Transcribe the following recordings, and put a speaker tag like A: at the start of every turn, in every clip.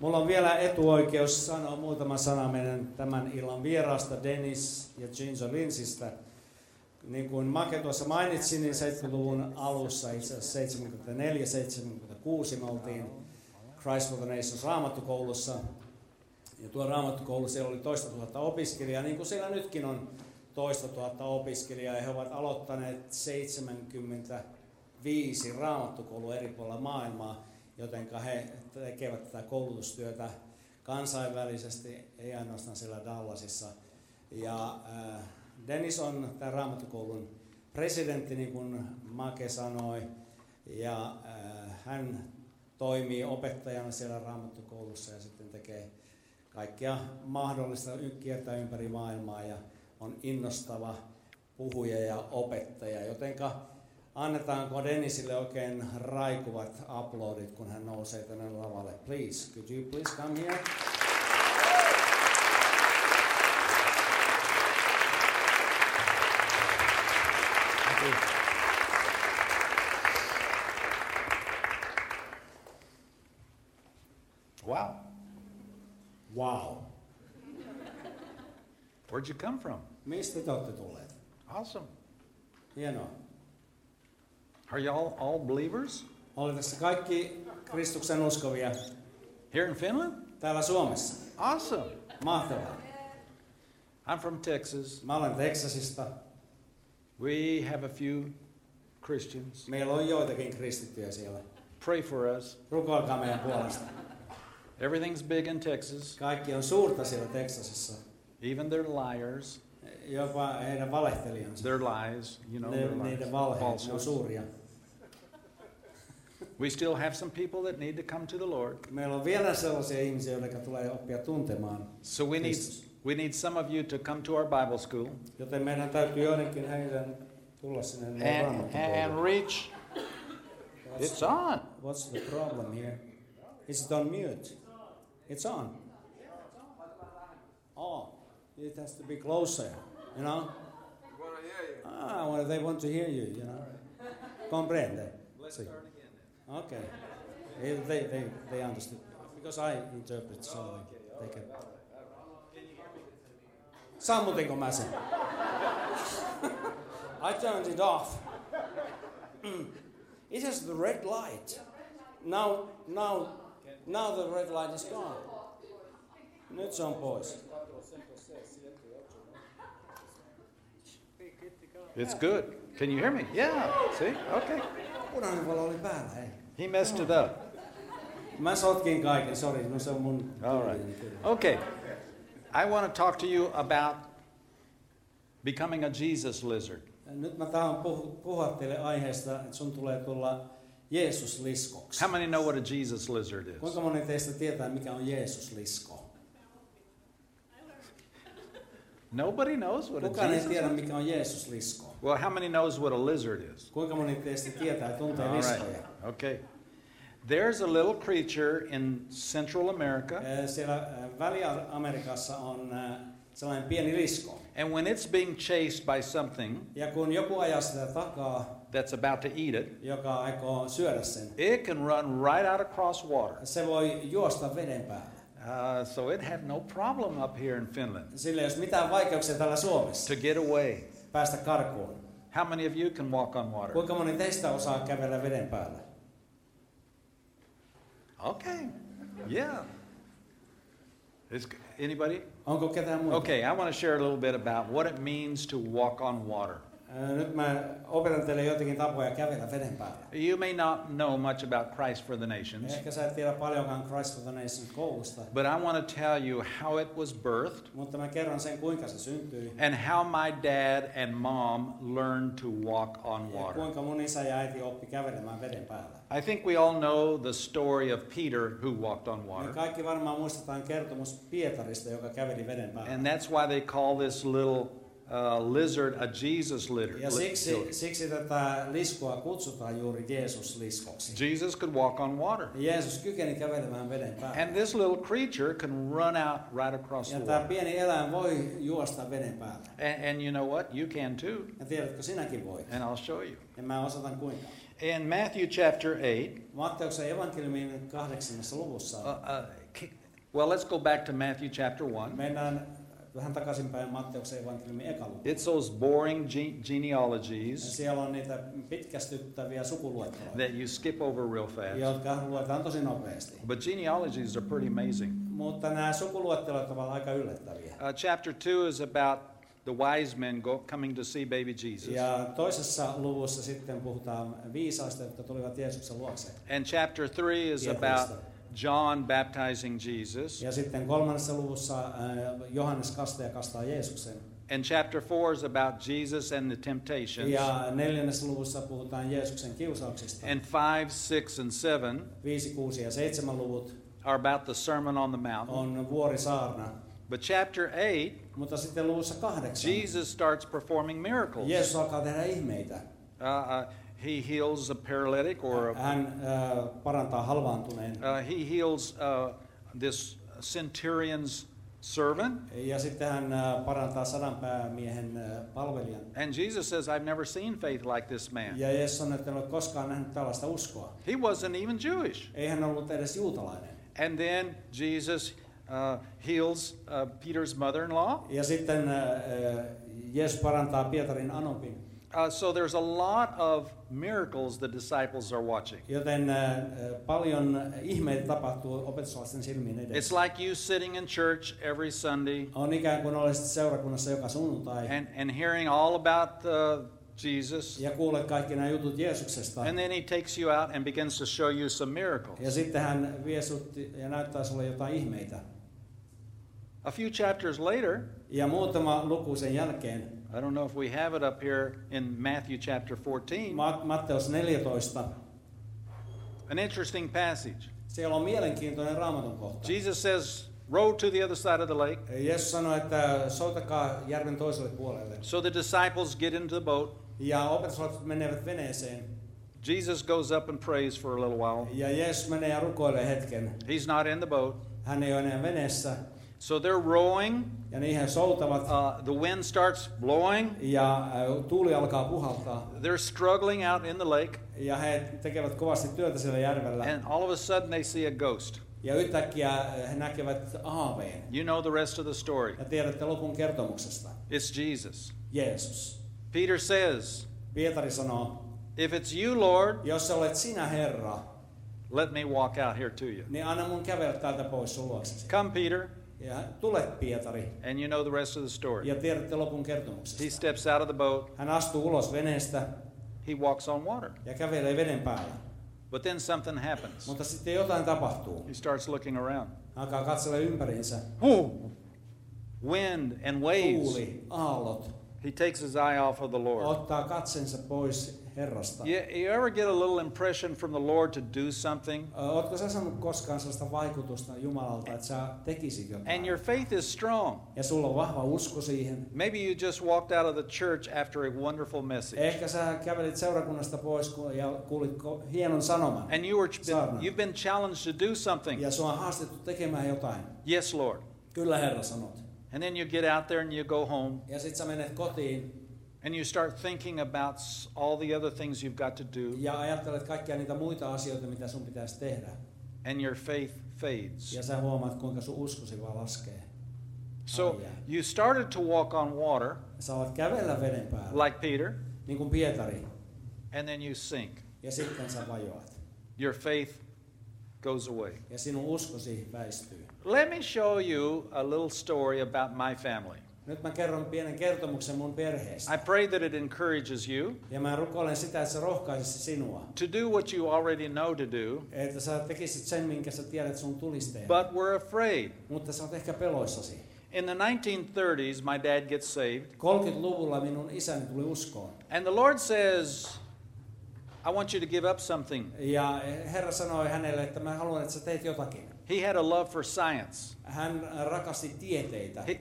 A: Mulla on vielä etuoikeus sanoa muutama sana meidän tämän illan vieraasta Dennis ja Ginger Linsistä. Niin kuin Make tuossa mainitsi, niin 70-luvun alussa, itse asiassa 74-76, me oltiin Christ for the Nations raamattukoulussa. Ja tuo raamattukoulu, siellä oli toista tuhatta opiskelijaa, niin kuin siellä nytkin on toista tuhatta opiskelijaa. Ja he ovat aloittaneet 75 raamattukoulua eri puolilla maailmaa joten he tekevät tätä koulutustyötä kansainvälisesti, ei ainoastaan siellä Dallasissa. Ja äh, Dennis on tämän raamattukoulun presidentti, niin kuin Make sanoi, ja äh, hän toimii opettajana siellä raamattukoulussa ja sitten tekee kaikkea mahdollista kiertää ympäri maailmaa ja on innostava puhuja ja opettaja, jotenka Annetaanko Dennisille oikein raikuvat uploadit, kun hän nousee tänne lavalle. Please, could you please come here?
B: Wow.
A: Wow.
B: Where'd you come from?
A: Mistä te olette tulleet?
B: Awesome.
A: Hienoa.
B: Are y'all all believers
A: tässä kaikki Kristuksen uskovia
B: here in Finland?
A: täällä Suomessa.
B: Awesome.
A: Mahtavaa.
B: I'm from Texas.
A: Mä olen Teksasista.
B: We have a few Christians.
A: Meillä on joitakin kristittyjä siellä.
B: Pray for us.
A: Rukoilkaa meidän puolesta.
B: Everything's big in Texas,
A: Kaikki on suurta siellä Teksasissa.
B: even their liars,
A: Jopa heidän valehtelijansa.
B: their lies, you know,
A: Ne,
B: their
A: niiden valheet, ne on suuria.
B: We still have some people that need to come to the Lord.
A: Meillä on vielä sellaisia ihmisiä, joiden tulee oppia tuntemaan
B: So we need we need some of you to come to our Bible school
A: Joten meidän täytyy joidenkin heidän tulla sinne
B: and, and reach. It's on.
A: What's the problem here? Is it on mute? It's on. Oh, it has to be closer, you know? Ah, well, they want to hear you, you know? Comprende? Sì. Okay. Eh, They, they, they understood. Because I interpret so they can... Sammutinko mä sen? I turned it off. It has the red light. Now, now, now the red light is gone. Nyt se on pois.
B: It's good. Can you hear me? Yeah. See? Okay.
A: Punainen oli päällä, hei.
B: He messed it up.
A: Mä sotkin kaiken, sori, no se on mun...
B: All right. Okay. I want to talk to you about becoming a Jesus lizard.
A: Nyt mä tahan puhua teille aiheesta, että sun tulee tulla Jeesus-liskoksi.
B: How many know what a Jesus lizard is?
A: Kuinka moni teistä tietää, mikä on Jeesus-lisko?
B: Nobody knows what a
A: Kukaan ei
B: Jesus
A: tiedä,
B: lizard
A: mikä on Jeesus-lisko.
B: Well, how many knows what a lizard is?
A: Kuinka moni teistä tietää ja tuntee
B: All
A: liskoja?
B: right. Okay. There's a little creature in Central America,
A: Äh, Siellä äh, Väli-Amerikassa on äh, sellainen pieni lisko.
B: and when it's being chased by something
A: Ja kun joku ajaa sitä takaa,
B: that's about to eat it,
A: joka aikoo syödä sen,
B: it can run right out across water.
A: se voi juosta veden päällä.
B: Uh, so it had no problem up here in Finland
A: Sillä ei olisi mitään vaikeuksia täällä Suomessa
B: to get away.
A: päästä karkuun.
B: How many of you can walk on water?
A: Kuinka moni teistä osaa kävellä veden päällä?
B: Okay. Yeah. Is anybody?
A: Onko ketään muuta?
B: Okay, I want to share a little bit about what it means to walk on water.
A: Ää, Nyt mä opetan teille joitakin tapoja kävellä veden päällä.
B: You may not know much about Christ for the Nations,
A: Ehkä sä et tiedä paljonkaan Christ for the Nations koulusta,
B: but I want to tell you how it was birthed
A: mutta mä kerron sen, kuinka se syntyi.
B: and how my dad and mom learned to walk on
A: Ja
B: water.
A: kuinka mun isä ja äiti oppi kävelemään veden päällä.
B: I think we all know the story of Peter who walked on
A: Me
B: water.
A: kaikki varmaan muistetaan kertomus Pietarista, joka käveli veden päällä.
B: And that's why they call this little uh, lizard a Jesus lizard.
A: Ja siksi, siksi tätä liskoa kutsutaan juuri Jeesus-liskoksi.
B: Jesus could walk on water.
A: Jeesus kykeni kävelemään veden päällä.
B: And this little creature can run out right across
A: Ja
B: the water.
A: pieni eläin voi juosta veden päällä.
B: And, and you know what? You can too.
A: Ja tiedätkö, sinäkin voit.
B: And I'll show you.
A: Ja mä osoitan kuinka.
B: In Matthew chapter 8,
A: Matteuksen evankeliumin kahdeksannessa luvussa.
B: uh, uh, well, let's go back to Matthew chapter 1.
A: Mennään vähän takaisinpäin Matteuksen evankeliumin eka luku.
B: It's those boring ge-
A: Ja
B: genealogies
A: siellä on niitä pitkästyttäviä sukuluetteloita,
B: that you skip over real fast.
A: jotka luetaan tosi nopeasti.
B: But genealogies are pretty amazing.
A: Mutta nämä sukuluettelot ovat aika yllättäviä.
B: Uh, chapter 2 is about the wise men go, coming to see baby Jesus.
A: Ja toisessa luvussa sitten puhutaan viisaista, jotka tulivat Jeesuksen luokse.
B: And chapter 3 is about John baptizing Jesus.
A: Ja sitten kolmannessa luvussa äh, Johannes kastaja kastaa Jeesuksen.
B: And chapter 4 is about Jesus and the temptations.
A: Ja neljännessä luvussa puhutaan Jeesuksen kiusauksista.
B: And 5, 6, and 7
A: Viisi, kuusi ja seitsemän luvut
B: are about the Sermon on the Mount.
A: on vuorisaarna.
B: But chapter 8,
A: Mutta sitten luvussa kahdeksan
B: Jesus starts performing miracles.
A: Jeesus alkaa tehdä ihmeitä.
B: Uh, uh, he heals a paralytic or a,
A: Hän äh, parantaa halvaantuneen.
B: uh, he heals uh, this centurion's servant.
A: Ja sitten hän parantaa palvelijan.
B: And Jesus says, I've never seen faith like this man.
A: Ja Jeesus sanoi, että en ole koskaan nähnyt tällaista uskoa.
B: He wasn't even Jewish.
A: Ei hän ollut edes juutalainen.
B: And then Jesus uh, heals uh, Peter's mother in law.
A: Ja sitten äh, Jeesus parantaa Pietarin Anopin.
B: Uh, so there's a lot of miracles the disciples are watching.
A: Joten äh, äh, paljon ihmeitä tapahtuu opetuslasten silmiin
B: It's
A: edessä.
B: like you sitting in church every Sunday
A: On ikään kuin olisit seurakunnassa joka sunnuntai
B: and, and hearing all about uh, Jesus.
A: ja kuulet kaikki nämä jutut Jeesuksesta.
B: And then he takes you out and begins to show you some miracles.
A: Ja sitten hän vie sut ja näyttää sulle jotain ihmeitä.
B: A few chapters later,
A: Ja muutama luku sen jälkeen,
B: I don't know if we have it up here in Matthew chapter 14,
A: Ma- Matteus 14,
B: an interesting passage.
A: siellä on mielenkiintoinen raamatun kohta.
B: Jesus says, Row to the other side of the lake.
A: Jeesus sanoi, että soitakaa järven toiselle puolelle.
B: So the disciples get into the boat.
A: Ja opetuslapset menevät veneeseen.
B: Jesus goes up and prays for a little while.
A: Ja Jeesus menee ja rukoilee hetken.
B: He's not in the boat.
A: Hän ei ole enää veneessä.
B: So they're rowing.
A: Ja niin he soutavat.
B: Uh, the wind starts blowing.
A: Ja äh, tuuli alkaa puhaltaa.
B: They're struggling out in the lake.
A: Ja he tekevät kovasti työtä siellä järvellä.
B: And all of a sudden they see a ghost.
A: Ja yhtäkkiä äh, he näkevät aaveen.
B: You know the rest of the story.
A: Ja tiedätte lopun kertomuksesta.
B: It's Jesus.
A: Jeesus.
B: Peter says,
A: Pietari sanoo,
B: If it's you, Lord,
A: jos olet sinä Herra,
B: let me walk out here to you.
A: niin anna mun kävellä täältä pois sun luoksesi.
B: Come, Peter.
A: Ja tule Pietari.
B: And you know the rest of the story.
A: Ja tiedätte lopun
B: He
A: kertomuksesta.
B: steps out of the boat.
A: Hän astuu ulos veneestä
B: He walks on water.
A: ja kävelee veden päällä.
B: But then something happens.
A: Mutta sitten jotain tapahtuu.
B: He starts looking around.
A: Hän alkaa katsella ympäriinsä.
B: Oh, wind and waves.
A: Tuuli, aallot.
B: He takes his eye off of the Lord.
A: Ottaa katsensa pois Herrasta.
B: You, you ever get a little impression from the Lord to do something?
A: Ö, Ootko sä saanut koskaan sellaista vaikutusta Jumalalta, että sä tekisit
B: And
A: jotain?
B: your faith is strong.
A: Ja sulla on vahva usko siihen.
B: Maybe you just walked out of the church after a wonderful message.
A: Ehkä sä kävelit seurakunnasta pois ja kuulit hienon sanoman.
B: And you were
A: Saarna.
B: you've been challenged to do something.
A: Ja sua on haastettu tekemään jotain.
B: Yes, Lord.
A: Kyllä Herra sanot.
B: And then you get out there and you go home
A: Ja sit sä menet kotiin
B: and you start thinking about all the other things you've got to do
A: ja ajattelet kaikkia niitä muita asioita, mitä sun pitäisi tehdä.
B: and your faith fades.
A: Ja sä huomaat, kuinka sun uskosi vaan laskee.
B: So you started to walk on water
A: Sä alat kävellä veden päällä,
B: like Peter
A: niin kuin Pietari,
B: and then you sink.
A: ja sitten sä vajoat.
B: Your faith goes away.
A: Ja sinun uskosi väistyy.
B: Let me show you a little story about my family.
A: Nyt mä kerron pienen kertomuksen mun perheestä.
B: I pray that it encourages you
A: Ja mä rukoilen sitä, että se rohkaisisi sinua.
B: to do what you already know to do,
A: Että sä tekisit sen, minkä sä tiedät sun tulisi tehdä.
B: but we're afraid.
A: Mutta sä oot ehkä peloissasi.
B: In the 1930s, my dad gets saved,
A: 30-luvulla minun isäni tuli uskoon.
B: and the Lord says, I want you to give up something.
A: Ja Herra sanoi hänelle, että mä haluan, että sä teet jotakin.
B: He had a love for science.
A: Hän rakasti tieteitä.
B: He,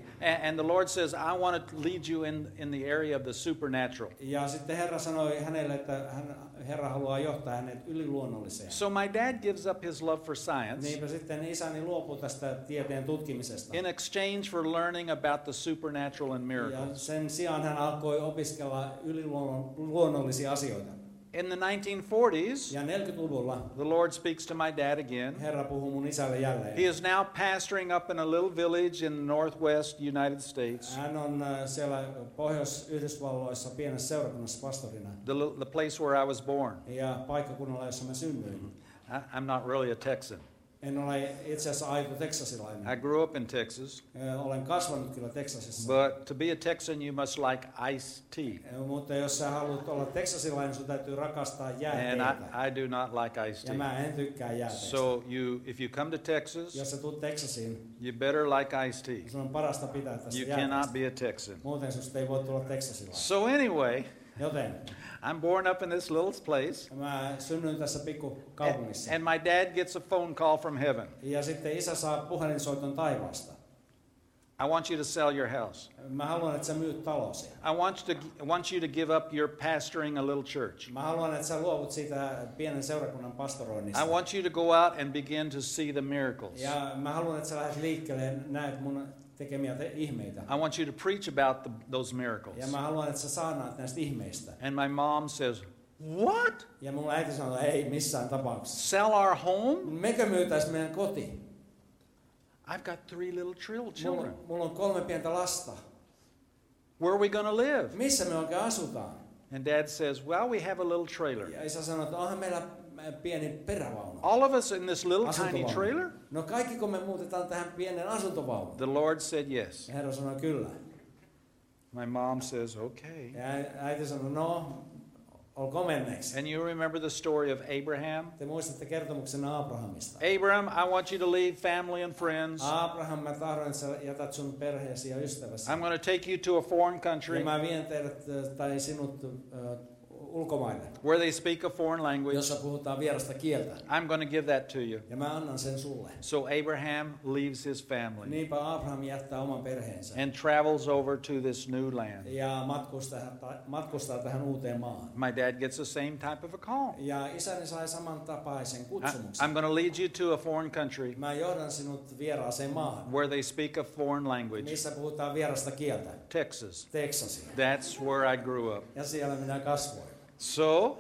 B: and the Lord says, I want to lead you in, in the area of the supernatural.
A: Ja sitten Herra sanoi hänelle, että hän, Herra haluaa johtaa hänet yliluonnolliseen.
B: So my dad gives up his love for science
A: Niinpä sitten isäni luopui tästä tieteen tutkimisesta.
B: in exchange for learning about the supernatural and
A: Ja
B: miracles.
A: sen sijaan hän alkoi opiskella yliluonnollisia asioita.
B: In the 1940s, the Lord speaks to my dad again.
A: Herra puhuu mun isälle jälleen.
B: He is now pastoring up in a little village in the northwest United States,
A: äh, siellä Pohjois-Yhdysvalloissa pienessä seurakunnassa pastorina.
B: the, the place where I was born.
A: Ja paikkakunnalla, jossa mä synnyin. Mm-hmm.
B: I, I'm not really a Texan.
A: En ole itse asiassa aito teksasilainen.
B: I grew up in Texas,
A: Olen kasvanut kyllä Teksasissa.
B: but to be a Texan, you must like iced tea.
A: Mutta jos sä haluat olla teksasilainen, sun täytyy rakastaa
B: And
A: jääteitä.
B: I, I do not like iced
A: Ja
B: tea.
A: mä en tykkää jääteistä.
B: So you, if you come to Texas,
A: Jos sä tulet Teksasiin,
B: you better like iced tea.
A: sun on parasta pitää tästä
B: You
A: jääteestä.
B: cannot be a Texan.
A: Muuten susta ei voi tulla teksasilainen.
B: So anyway,
A: Joten
B: I'm born up in this little place,
A: mä synnyin tässä pikku
B: and, and my dad gets a phone call from heaven.
A: Ja sitten isä saa puhelinsoiton taivaasta.
B: I want you to sell your house.
A: Mä haluan, että sä myyt talosi.
B: I want you to, want you to give up your pastoring a little church.
A: Mä haluan, että sä luovut siitä pienen seurakunnan pastoroinnista.
B: I want you to go out and begin to see the miracles.
A: Ja mä haluan, että sä lähdet liikkeelle näet mun tekemiä te- ihmeitä.
B: I want you to preach about the, those miracles.
A: Ja mä haluan, että sä saanaat näistä ihmeistä.
B: And my mom says, What?
A: Ja mun äiti sanoi, että ei missään tapauksessa.
B: Sell our home?
A: Mekö myytäis meidän koti?
B: I've got three little tril-
A: Mulla,
B: children.
A: mulla on kolme pientä lasta.
B: Where are we going to live?
A: Missä me oikein asutaan?
B: And dad says, Well, we have a little trailer.
A: Ja isä sanoi, että onhan meillä pieni perävaunu.
B: All of us in this little tiny trailer?
A: No kaikki kun me muutetaan tähän pienen asuntovaunuun.
B: The Lord said yes.
A: Ja Herra sanoi kyllä.
B: My mom says, Okay.
A: Ja äiti sanoi, no, olkoon menneeksi.
B: And you remember the story of Abraham?
A: Te muistatte kertomuksen Abrahamista.
B: Abraham, I want you to leave family and friends.
A: Abraham, mä tahdon, että sä jätät sun perheesi ja ystäväsi.
B: I'm going to take you to a foreign
A: Ja
B: country
A: mä vien teidät tai sinut äh, ulkomaille,
B: where they speak a foreign language.
A: jossa puhutaan vierasta kieltä.
B: I'm going to give that to you.
A: Ja mä annan sen sulle.
B: So Abraham leaves his family
A: Niinpä Abraham jättää oman perheensä
B: and travels over to this new land.
A: ja matkustaa, matkustaa tähän uuteen maahan.
B: My dad gets the same type of a call.
A: Ja isäni sai samantapaisen
B: I-
A: kutsumuksen.
B: I'm going to lead you to a foreign country
A: Mä johdan sinut vieraaseen maahan,
B: where they speak a foreign language.
A: missä puhutaan vierasta kieltä.
B: Texas.
A: Teksasi.
B: That's where I grew up.
A: Ja siellä minä kasvoin.
B: So,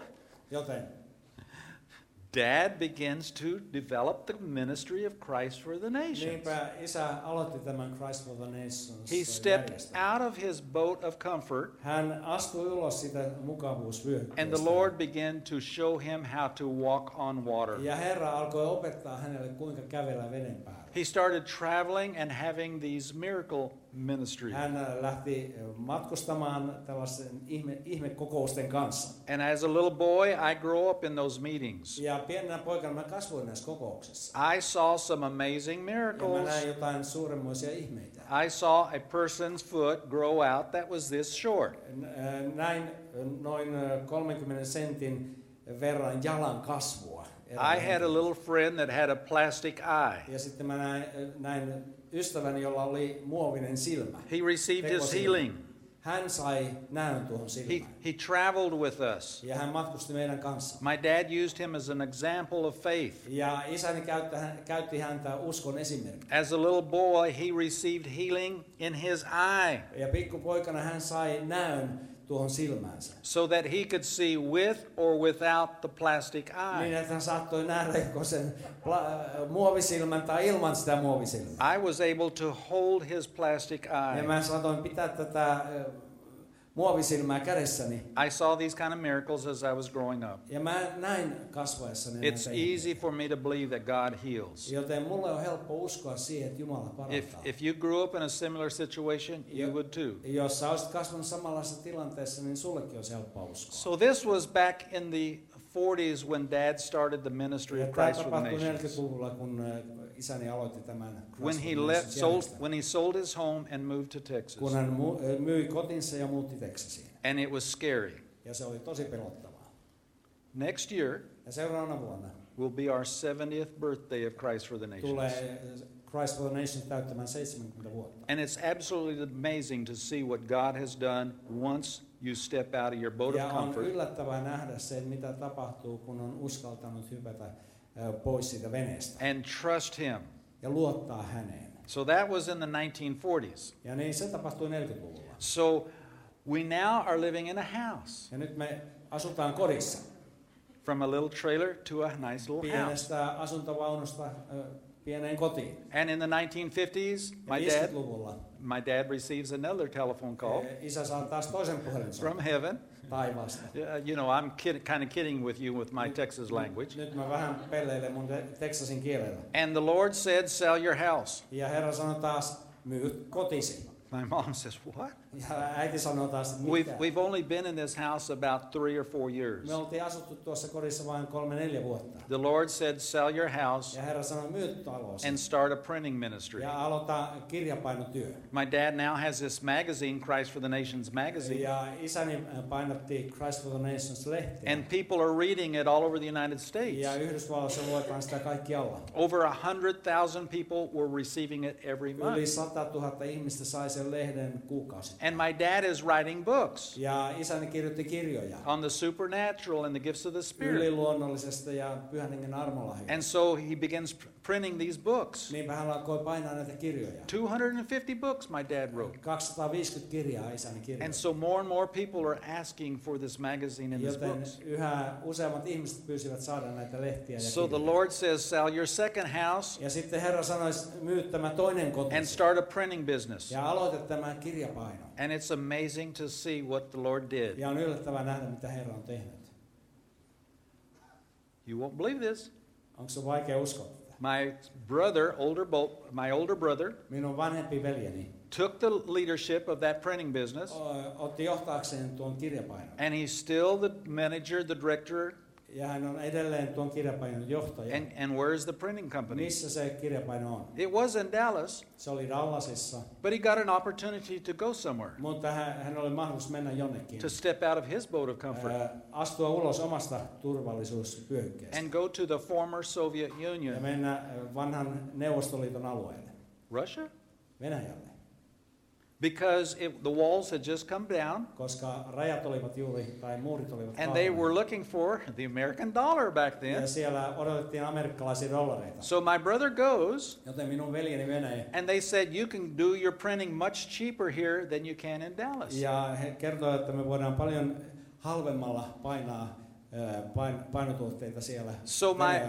B: dad begins to develop the ministry of Christ for the nations.
A: niinpä isä aloitti tämän Christ for the Nations
B: He stepped out of his boat of comfort,
A: Hän astui ulos sitä
B: and the Lord began to show him how to walk on water.
A: Ja Herra alkoi opettaa hänelle, kuinka kävellä veden päällä.
B: He started traveling and having these miracle ministries.
A: Hän äh, lähti äh, matkustamaan tällaisen ihme, ihmekokousten kanssa.
B: And as a little boy, I grew up in those meetings.
A: Ja pienenä poikana mä kasvoin näissä kokouksissa.
B: I saw some amazing
A: Ja mä
B: miracles.
A: näin jotain suuremmoisia ihmeitä.
B: I saw a person's foot grow out that was this short.
A: Äh, Näin äh, noin äh, 30 sentin verran jalan kasvua.
B: I had a little friend that had a plastic eye.
A: Ja sitten mä näin, äh, näin ystäväni, jolla oli muovinen silmä.
B: He received his healing.
A: Hän sai näön tuohon
B: He,
A: silmään.
B: he traveled with us.
A: Ja hän matkusti meidän kanssa.
B: My dad used him as an example of faith.
A: Ja isäni käytti, hän- käytti häntä uskon esimerkkinä.
B: As a little boy, he received healing in his eye
A: Ja pikkupoikana hän sai näön tuohon silmäänsä.
B: so that he could see with or without the plastic
A: Niin,
B: eye.
A: että hän saattoi nähdä joko sen pla- äh, muovisilmän tai ilman sitä muovisilmää.
B: I was able to hold his plastic
A: Ja
B: eye.
A: mä saatoin pitää tätä äh, muovisilmää kädessäni.
B: I saw these kind of miracles as I was growing up.
A: Ja mä näin kasvaessani
B: It's easy for me to believe that God heals.
A: Joten mulle on helppo uskoa siihen, että Jumala
B: If,
A: parantaa.
B: if you grew up in a similar situation, you would too.
A: Jos sä olisit kasvanut samanlaisessa tilanteessa, niin sullekin olisi helppo uskoa.
B: So this was back in the 40s when Dad started the ministry of Christ for the Nations.
A: 40-luvulla, kun isäni aloitti tämän
B: When he left, sold, when he sold his home and moved to Texas,
A: kun hän myi kotinsa ja muutti Teksasiin.
B: and it was scary.
A: Ja se oli tosi pelottavaa.
B: Next year
A: Ja seuraavana vuonna
B: will be our 70th birthday of Christ for the Nations.
A: tulee Christ for the Nations täyttämään 70 vuotta.
B: And it's absolutely amazing to see what God has done once you step out of your boat
A: Ja
B: of
A: on
B: comfort
A: yllättävää nähdä se, mitä tapahtuu, kun on uskaltanut hypätä pois siitä veneestä
B: and trust Him.
A: ja luottaa häneen.
B: So that was in the 1940s.
A: Ja niin se tapahtui 40-luvulla.
B: So we now are living in a house
A: Ja nyt me asutaan kodissa.
B: from a little trailer to a nice little house.
A: Pienestä asuntovaunusta pieneen kotiin.
B: And in the 1950s,
A: Ja
B: my dad,
A: 50-luvulla
B: my dad receives another telephone call from heaven. Uh, you know, I'm kid, kind of kidding with you with my Texas language.
A: Nyt mä vähän pelleilen mun te- teksasin kielellä.
B: And the Lord said, Sell your house.
A: Ja Herra sanoi taas, myy kotisi.
B: My mom says, What?
A: Ja äiti sanoi taas, että
B: We've,
A: mitä?
B: we've only been in this house about three or four years.
A: Me oltiin asuttu tuossa kodissa vain kolme neljä vuotta.
B: The Lord said, Sell your house
A: Ja Herra sanoi, myy talosi.
B: and start a printing ministry.
A: Ja aloita kirjapainotyö.
B: My dad now has this magazine, Christ for the Nations magazine,
A: Ja isäni äh, painatti Christ for the Nations-lehtiä.
B: and people are reading it all over the United States.
A: Ja Yhdysvalloissa luetaan sitä kaikkialla.
B: Over a hundred thousand people were receiving it every
A: Yli
B: month.
A: 100 000 ihmistä sai sen lehden kuukausi.
B: And my dad is writing books
A: Ja isäni kirjoitti kirjoja
B: on the supernatural and the gifts of the Spirit.
A: yliluonnollisesta ja pyhän hengen.
B: And so he begins pr- printing these books.
A: Niinpä hän alkoi painaa näitä kirjoja.
B: 250 books my dad wrote.
A: 250 kirjaa isäni
B: And so more and more people are asking for this magazine and these
A: Joten
B: books.
A: yhä useammat ihmiset pyysivät saada näitä lehtiä ja
B: So the. Lord says, sell your second house
A: Ja sitten Herra sanoi, myy tämä toinen koti
B: and start a printing business.
A: ja aloita tämä kirjapaino.
B: And it's amazing to see what the Lord did.
A: Ja on yllättävää nähdä, mitä Herra on tehnyt.
B: You won't believe this.
A: Onko se vaikea uskoa?
B: My brother, older my older brother,
A: Minun vanhempi veljeni
B: took the leadership of that printing business,
A: otti johtaakseen tuon kirjapainon.
B: and he's still the manager, the director,
A: Ja hän on edelleen tuon kirjapainon johtaja.
B: and, and where's the printing company?
A: Missä se kirjapaino on?
B: It was in Dallas,
A: Se oli Dallasissa,
B: but he got an opportunity to go somewhere,
A: mutta hän, hän oli mahdollisuus mennä jonnekin.
B: to step out of his boat of comfort,
A: Ää, astua ulos omasta turvallisuusvyöhykkeestä
B: and go to the former Soviet
A: ja
B: Union.
A: mennä ää, vanhan Neuvostoliiton alueelle,
B: Russia?
A: Venäjälle,
B: Because it, the walls had just come down,
A: koska rajat olivat juuri, tai muurit olivat
B: and they were looking for the American dollar back then.
A: Ja siellä odotettiin amerikkalaisia dollareita.
B: So my brother goes,
A: Joten minun veljeni menee
B: and they said, You can do your printing much cheaper here than you can in Dallas.
A: ja he kertovat, että me voidaan paljon halvemmalla painaa
B: So my-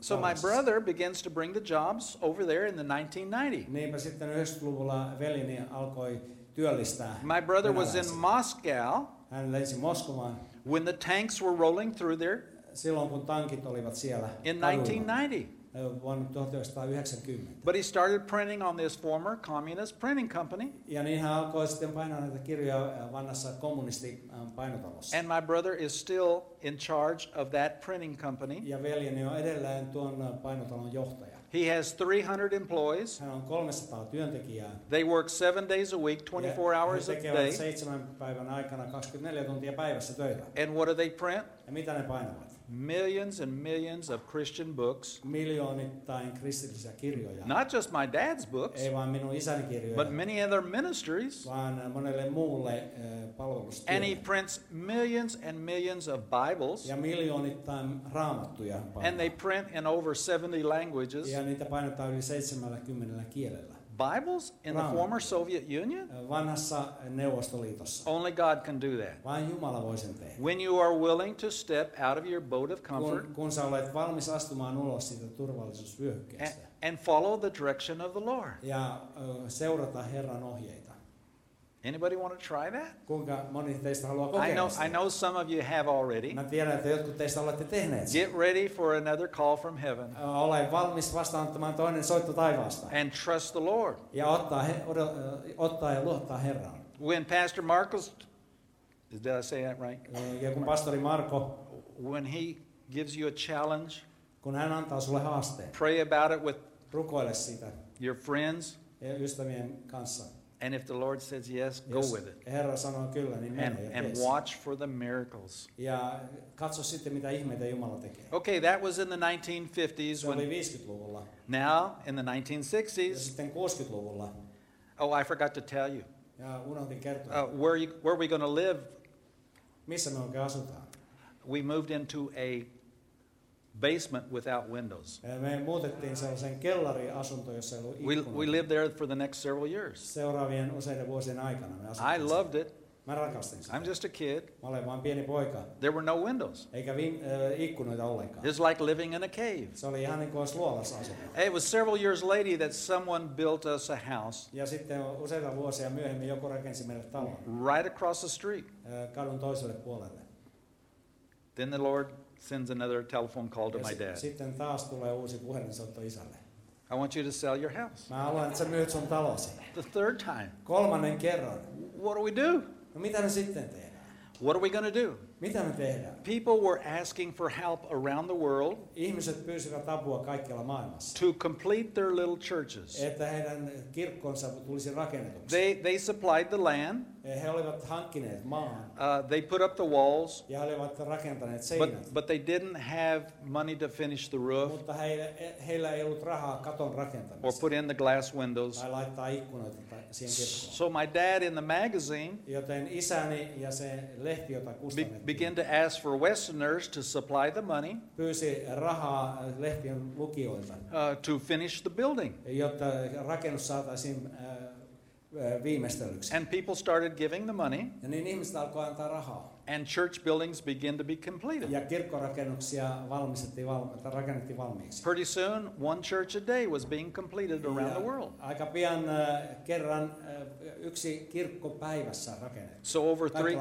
B: So my brother begins to bring the jobs over there in the 1990.
A: Niinpä sitten 90-luvulla veljeni alkoi työllistää.
B: My brother was in. Moscow
A: Hän lensi Moskovaan
B: when the tanks were rolling through there
A: silloin, kun tankit olivat siellä
B: in
A: kaduilla,
B: 1990.
A: vuonna 1990.
B: But he started printing on this former communist printing company,
A: Ja niin hän alkoi sitten painaa näitä kirjoja vanhassa kommunistipainotalossa.
B: and my brother is still in charge of that printing company.
A: Ja veljeni on edelleen tuon painotalon johtaja.
B: He has 300 employees.
A: Hän on 300 työntekijää.
B: They work seven days a week, 24
A: Ja
B: hours a day.
A: seitsemän päivän aikana 24 tuntia päivässä töitä.
B: And what do they print?
A: Ja mitä ne painavat?
B: Millions and millions of Christian books.
A: Miljoonittain kristillisiä kirjoja.
B: Not just my dad's books,
A: Ei vaan minun isäni kirjoja,
B: but many other ministries.
A: vaan monelle muulle äh,
B: And he
A: palvelustyölle.
B: prints millions and millions of Bibles.
A: Ja miljoonittain raamattuja
B: And
A: painavat.
B: they print in over 70 languages.
A: Ja niitä painetaan yli 70 kielellä.
B: Bibles in the former Soviet Union?
A: Vanhassa Neuvostoliitossa.
B: Only God can do that.
A: Vain Jumala voi sen tehdä.
B: When you are willing to step out of your boat of comfort
A: Kun, kun sä olet valmis astumaan ulos siitä
B: and,
A: turvallisuusvyöhykkeestä
B: and follow the direction of the Lord.
A: ja ö, seurata Herran ohjeita.
B: Anybody want to try that?
A: Kuinka moni teistä haluaa
B: I
A: kokeilla
B: know,
A: sitä?
B: I know some of you have already.
A: Mä tiedän, että jotkut teistä olette tehneet sen.
B: Get ready for another call from heaven
A: Ole valmis vastaanottamaan toinen soitto taivaasta.
B: and trust the Lord.
A: Ja ottaa, he, odot, ottaa ja luottaa Herraan.
B: When Pastor Marcos, did I say that right?
A: Ja kun pastori Marko,
B: When he gives you a challenge,
A: kun hän antaa sulle haasteen,
B: pray about it with
A: rukoile sitä
B: your friends.
A: ja ystävien kanssa.
B: And if the Lord says yes, go
A: Jos
B: with it.
A: Herra sanoo kyllä, niin mene
B: And,
A: ja
B: and watch for the miracles.
A: Ja katso sitten, mitä ihmeitä Jumala tekee.
B: Okay, that was in the 1950s.
A: Se oli 50-luvulla.
B: now, in the
A: Ja
B: 1960s,
A: sitten 60-luvulla.
B: oh, I forgot to tell you.
A: Ja unohdin kertoa,
B: Uh, where, you, where we going to live?
A: missä me oikein asutaan.
B: We moved into a basement without windows.
A: Me muutettiin sellaisen kellariasuntoon, jossa ei ollut
B: We,
A: ikkunoita.
B: we lived there for the next several years.
A: Seuraavien useiden vuosien aikana me
B: I
A: asuttiin
B: loved it.
A: Mä rakastin sitä.
B: I'm just a kid.
A: Mä olen vain pieni poika.
B: There were no windows.
A: Eikä äh, ikkunoita ollenkaan.
B: It's like living in a cave.
A: Se oli ihan niin kuin olisi luolassa asunut.
B: It was several years later that someone built us a house
A: Ja sitten useita vuosia myöhemmin joku rakensi meille talon
B: right across the street.
A: äh, kadun toiselle puolelle.
B: Then the Lord sends another telephone call to
A: Ja
B: my dad.
A: sitten taas tulee uusi puhelinsoitto isälle.
B: I want you to sell your house.
A: Mä haluan, että sä myyt sun talosi.
B: The third time.
A: Kolmannen kerran.
B: What do we do?
A: No mitä me sitten tehdään?
B: What are we going to do?
A: Mitä me tehdään?
B: People were asking for help around the world
A: Ihmiset pyysivät apua kaikkialla maailmassa.
B: to complete their little churches.
A: Että heidän kirkkonsa tulisi rakennetuksi.
B: They, they supplied the land,
A: He olivat hankkineet maan
B: uh, they put up the walls,
A: ja he olivat rakentaneet seinät.
B: but, but they didn't have money to finish the roof
A: Mutta heillä, heillä ei ollut rahaa katon
B: or put in the glass windows.
A: tai laittaa ikkunoita siihen kirkkoon.
B: So my dad in the magazine
A: Joten isäni ja se lehti, jota
B: be, began to ask for Westerners to supply the money
A: pyysi rahaa lehtien lukijoilta,
B: uh, to finish the building.
A: jotta rakennus saataisiin äh.
B: And people started giving the money,
A: Ja niin ihmiset alkoi antaa rahaa.
B: And church buildings begin to be completed.
A: Ja kirkkorakennuksia valmistettiin, val, rakennettiin valmiiksi.
B: Pretty soon, one church a day was being completed around the world.
A: Aika pian äh, kerran äh, yksi kirkko päivässä rakennettiin.
B: So over three,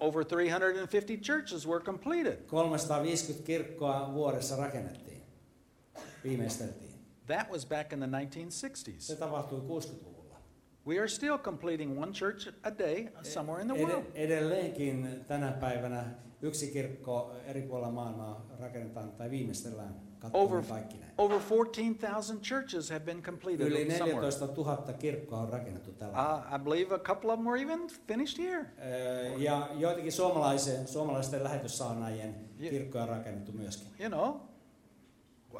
B: over 350 churches were completed.
A: 350 kirkkoa vuodessa rakennettiin. Viimeisteltiin.
B: That was back in the
A: Se
B: 1960s.
A: tapahtui 60-luvulla.
B: We are still completing one church a day somewhere in the world.
A: edelleenkin tänä päivänä yksi kirkko eri puolilla maailmaa rakennetaan tai viimeistellään
B: Over, over 14,000 churches have been completed
A: Yli
B: somewhere.
A: 14 000 kirkkoa on rakennettu tällä.
B: Uh, I believe a couple of them were even finished here.
A: Ö, Ja joitakin suomalaisen, suomalaisten lähetyssaarnaajien
B: Ye-
A: kirkkoja on rakennettu myöskin.
B: You know,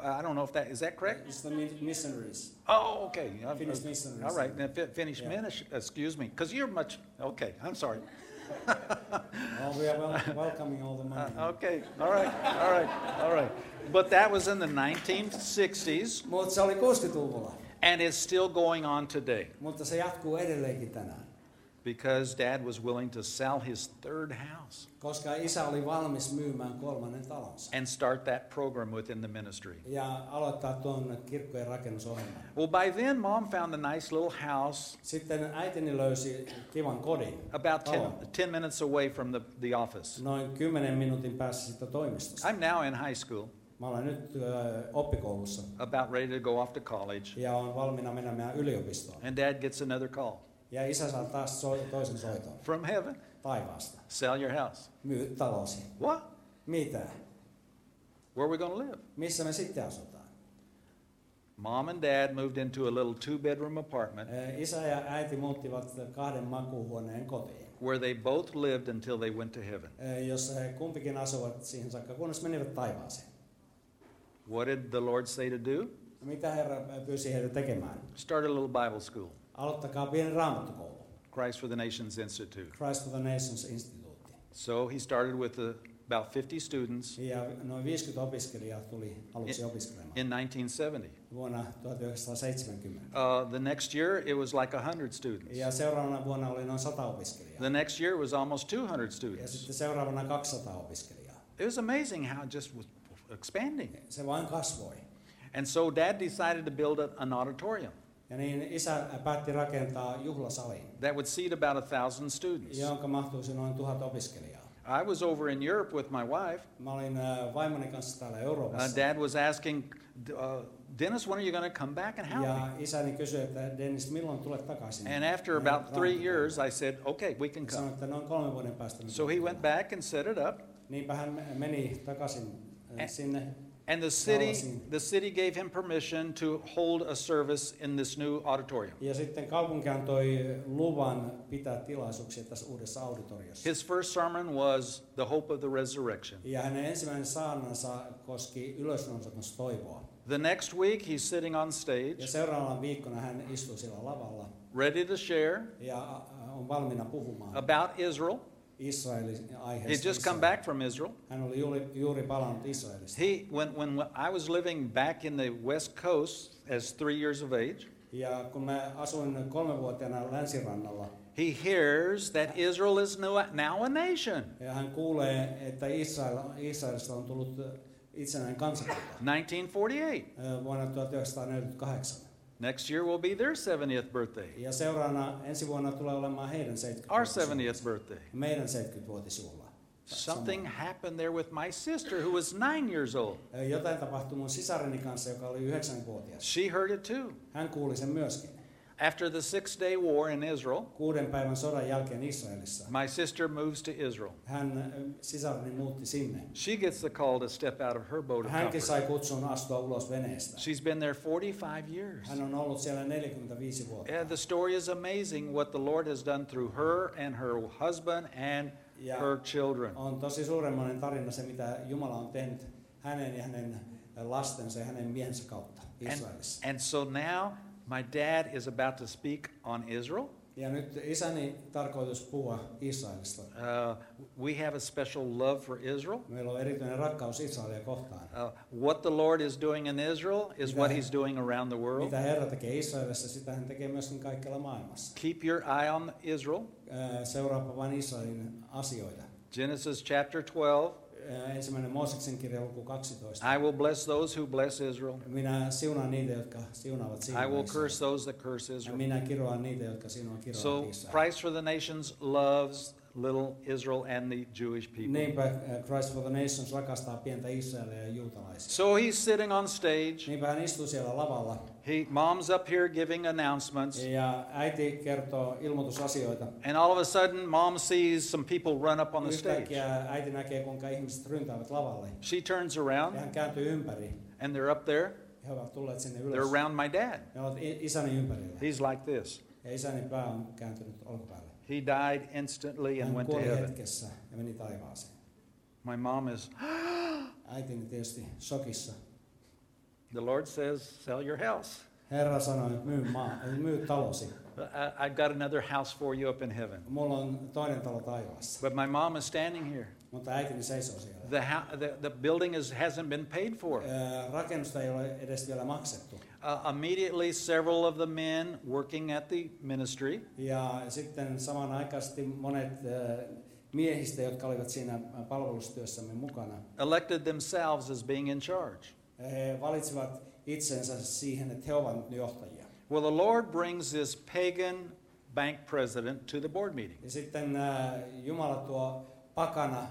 B: I don't know if that is that correct.
A: It's the missionaries.
B: Oh, okay. Uh,
A: Finnish
B: uh,
A: missionaries.
B: All right, then fi- finish
A: Yeah.
B: ministry. Excuse me, because you're much. Okay, I'm sorry.
A: Oh, we are wel- welcoming all the money.
B: Uh, okay, all right, all right, all right. But that was in the 1960s,
A: Mutta se oli 60-luvulla,
B: and it's still going on today
A: mutta se jatkuu edelleenkin tänään.
B: Because Dad was willing to sell his third house
A: Koska isä oli valmis myymään kolmannen talonsa
B: and start that program within the ministry.
A: ja aloittaa tuon kirkkojen rakennusohjelman.
B: Well, by then, Mom found a nice little house
A: Sitten äitini löysi kivan kodin,
B: about 10, minutes away from the, the office.
A: noin 10 minuutin päässä siitä toimistosta.
B: I'm now in high school,
A: Mä olen nyt ö, oppikoulussa
B: about ready to go off to college,
A: ja on valmiina menemään yliopistoon.
B: and Dad gets another call
A: Ja isä saa taas so- toisen soiton
B: from heaven
A: taivaasta.
B: sell your house.
A: Myy talosi.
B: What?
A: Mitä?
B: Where are we going to live?
A: Missä me sitten asutaan?
B: Mom and Dad moved into a little two bedroom apartment
A: Isä ja äiti muuttivat kahden makuuhuoneen kotiin,
B: where they both lived until they went to heaven.
A: ö, jossa he kumpikin asuvat siihen saakka, kunnes menivät taivaaseen.
B: What did the Lord say to do?
A: Mitä Herra pyysi heitä tekemään?
B: Start a little Bible school,
A: Aloittakaa pieni raamattukoulu.
B: Christ for the Nations Institute.
A: Christ for the Nations Instituutti.
B: So he started with uh, about 50 students
A: Ja noin 50 opiskelijaa tuli aluksi opiskelemaan
B: in 1970.
A: vuonna 1970.
B: Uh, the next year, it was like 100 students.
A: Ja seuraavana vuonna oli noin 100 opiskelijaa.
B: The next year, it was almost 200
A: Ja
B: students.
A: sitten seuraavana 200 opiskelijaa.
B: It was amazing how it just was expanding.
A: Se vain kasvoi.
B: And so dad decided to build an auditorium.
A: Ja niin isä päätti rakentaa juhlasalin,
B: that would seat about a thousand students.
A: jonka mahtuisi noin tuhat opiskelijaa.
B: I was over in Europe with my wife.
A: Mä olin äh, vaimoni kanssa täällä
B: Uh,
A: Euroopassa.
B: Dad was asking, uh, Dennis, when are you going to come back and help
A: Ja isäni kysyi, että Dennis, milloin tulet takaisin?
B: And after about three years, I said, okay, we can
A: Sanoin,
B: come.
A: että noin kolmen vuoden päästä.
B: So he went back and set it up.
A: Niinpä hän meni takaisin äh, sinne.
B: And the city, the city gave him permission to hold a service in this new auditorium.
A: Ja sitten kaupunki antoi eh, luvan pitää tilaisuuksia tässä uudessa auditoriossa.
B: His first sermon was the hope of the resurrection.
A: Ja hänen ensimmäinen saarnansa koski ylösnousemustoivoa.
B: The next week, he's sitting on
A: Ja
B: stage,
A: seuraavana viikkona hän istuu sillä lavalla
B: ready to share
A: ja äh, on valmiina puhumaan
B: about Israel.
A: Israelin
B: He'd
A: aiheesta.
B: just come back from Israel.
A: Hän oli juuri, juuri palannut Israelista.
B: He, when, when I was living back in the West Coast as three years of age,
A: Ja kun mä asuin kolmevuotiaana länsirannalla,
B: he hears that Israel is now a nation.
A: ja hän kuulee, että Israel, Israelista on tullut itsenäinen kansakunta
B: 1948.
A: äh, vuonna 1948.
B: Next year will be their 70th birthday.
A: Ja seuraavana ensi vuonna tulee olemaan heidän 70
B: Our 70th birthday.
A: meidän 70-vuotisjuhla.
B: Something happened there with my sister who was nine years old.
A: Jotain tapahtui mun sisareni kanssa, joka oli 9-vuotias.
B: She heard it too.
A: Hän kuuli sen myöskin.
B: After the Six Day War in Israel,
A: Kuuden päivän sodan jälkeen Israelissa.
B: my sister moves to Israel.
A: Hän äh, sisareni muutti sinne.
B: She gets the call to step out of her boat of
A: Hänkin sai kutsun astua ulos veneestä.
B: She's been there 45 years.
A: Hän on ollut siellä 45 vuotta.
B: Yeah, the story is amazing what the Lord has done through her and her husband and
A: Ja
B: her children.
A: on tosi suuremmoinen tarina se, mitä Jumala on tehnyt hänen ja hänen lastensa ja hänen miehensä kautta
B: And, and so now my dad is about to speak on Israel.
A: Ja nyt isäni tarkoitus puhua Israelista.
B: Uh, we have a special love for Israel.
A: Meillä on erityinen rakkaus Israelia kohtaan.
B: Uh, what the Lord is doing in Israel is what He's doing around the world.
A: Mitä Herra tekee Israelissa, sitä hän tekee myöskin kaikkialla maailmassa.
B: Keep your eye on Israel.
A: Ää, Seuraapa vain Israelin asioita.
B: Genesis chapter 12.
A: Ää, Ensimmäinen Mooseksen kirja luku 12.
B: I will bless those who bless Israel.
A: Minä siunaan niitä, jotka siunaavat sinua.
B: I will curse those that curse
A: Ja
B: Israel.
A: minä kiroan niitä, jotka sinua kiroavat
B: So Christ for the nations loves little Israel and the Jewish people.
A: Niinpä eh, Christ for the Nations rakastaa pientä Israelia ja juutalaisia.
B: So he's sitting on stage.
A: Niinpä hän istuu siellä lavalla
B: He mom's up here giving announcements.
A: ja äiti kertoo ilmoitusasioita.
B: And all of a sudden mom sees some people run up on the stage.
A: Äiti näkee, kuinka ihmiset ryntäävät lavalle.
B: She turns
A: Ja
B: around
A: hän kääntyy ympäri.
B: and they're up there.
A: He ovat tulleet sinne
B: They're around my dad.
A: Ne ovat isäni ympärillä.
B: He's like this.
A: Ja isäni pää on kääntynyt olkapäälle.
B: He died instantly and
A: Hän
B: went to heaven.
A: hetkessä ja meni taivaaseen.
B: My mom is,
A: Äitini tietysti shokissa.
B: the Lord says, sell your house.
A: Herra sanoi, myy, maa, myy talosi.
B: I, I've got another house for you up in heaven.
A: Mulla on toinen talo taivaassa.
B: But my mom is standing here.
A: Mutta äitini seisoo siellä.
B: The, the, the building is, hasn't been paid for.
A: Rakennusta ei ole edes vielä maksettu.
B: Uh, immediately, several of the men working at the ministry
A: Ja sitten samanaikaisesti monet ää, miehistä, jotka olivat siinä palvelustyössämme mukana,
B: elected themselves as being in charge.
A: he valitsivat itsensä siihen, että he ovat nyt johtajia.
B: Well, the Lord brings this pagan bank president to the board meeting.
A: Ja sitten ää, Jumala tuo pakana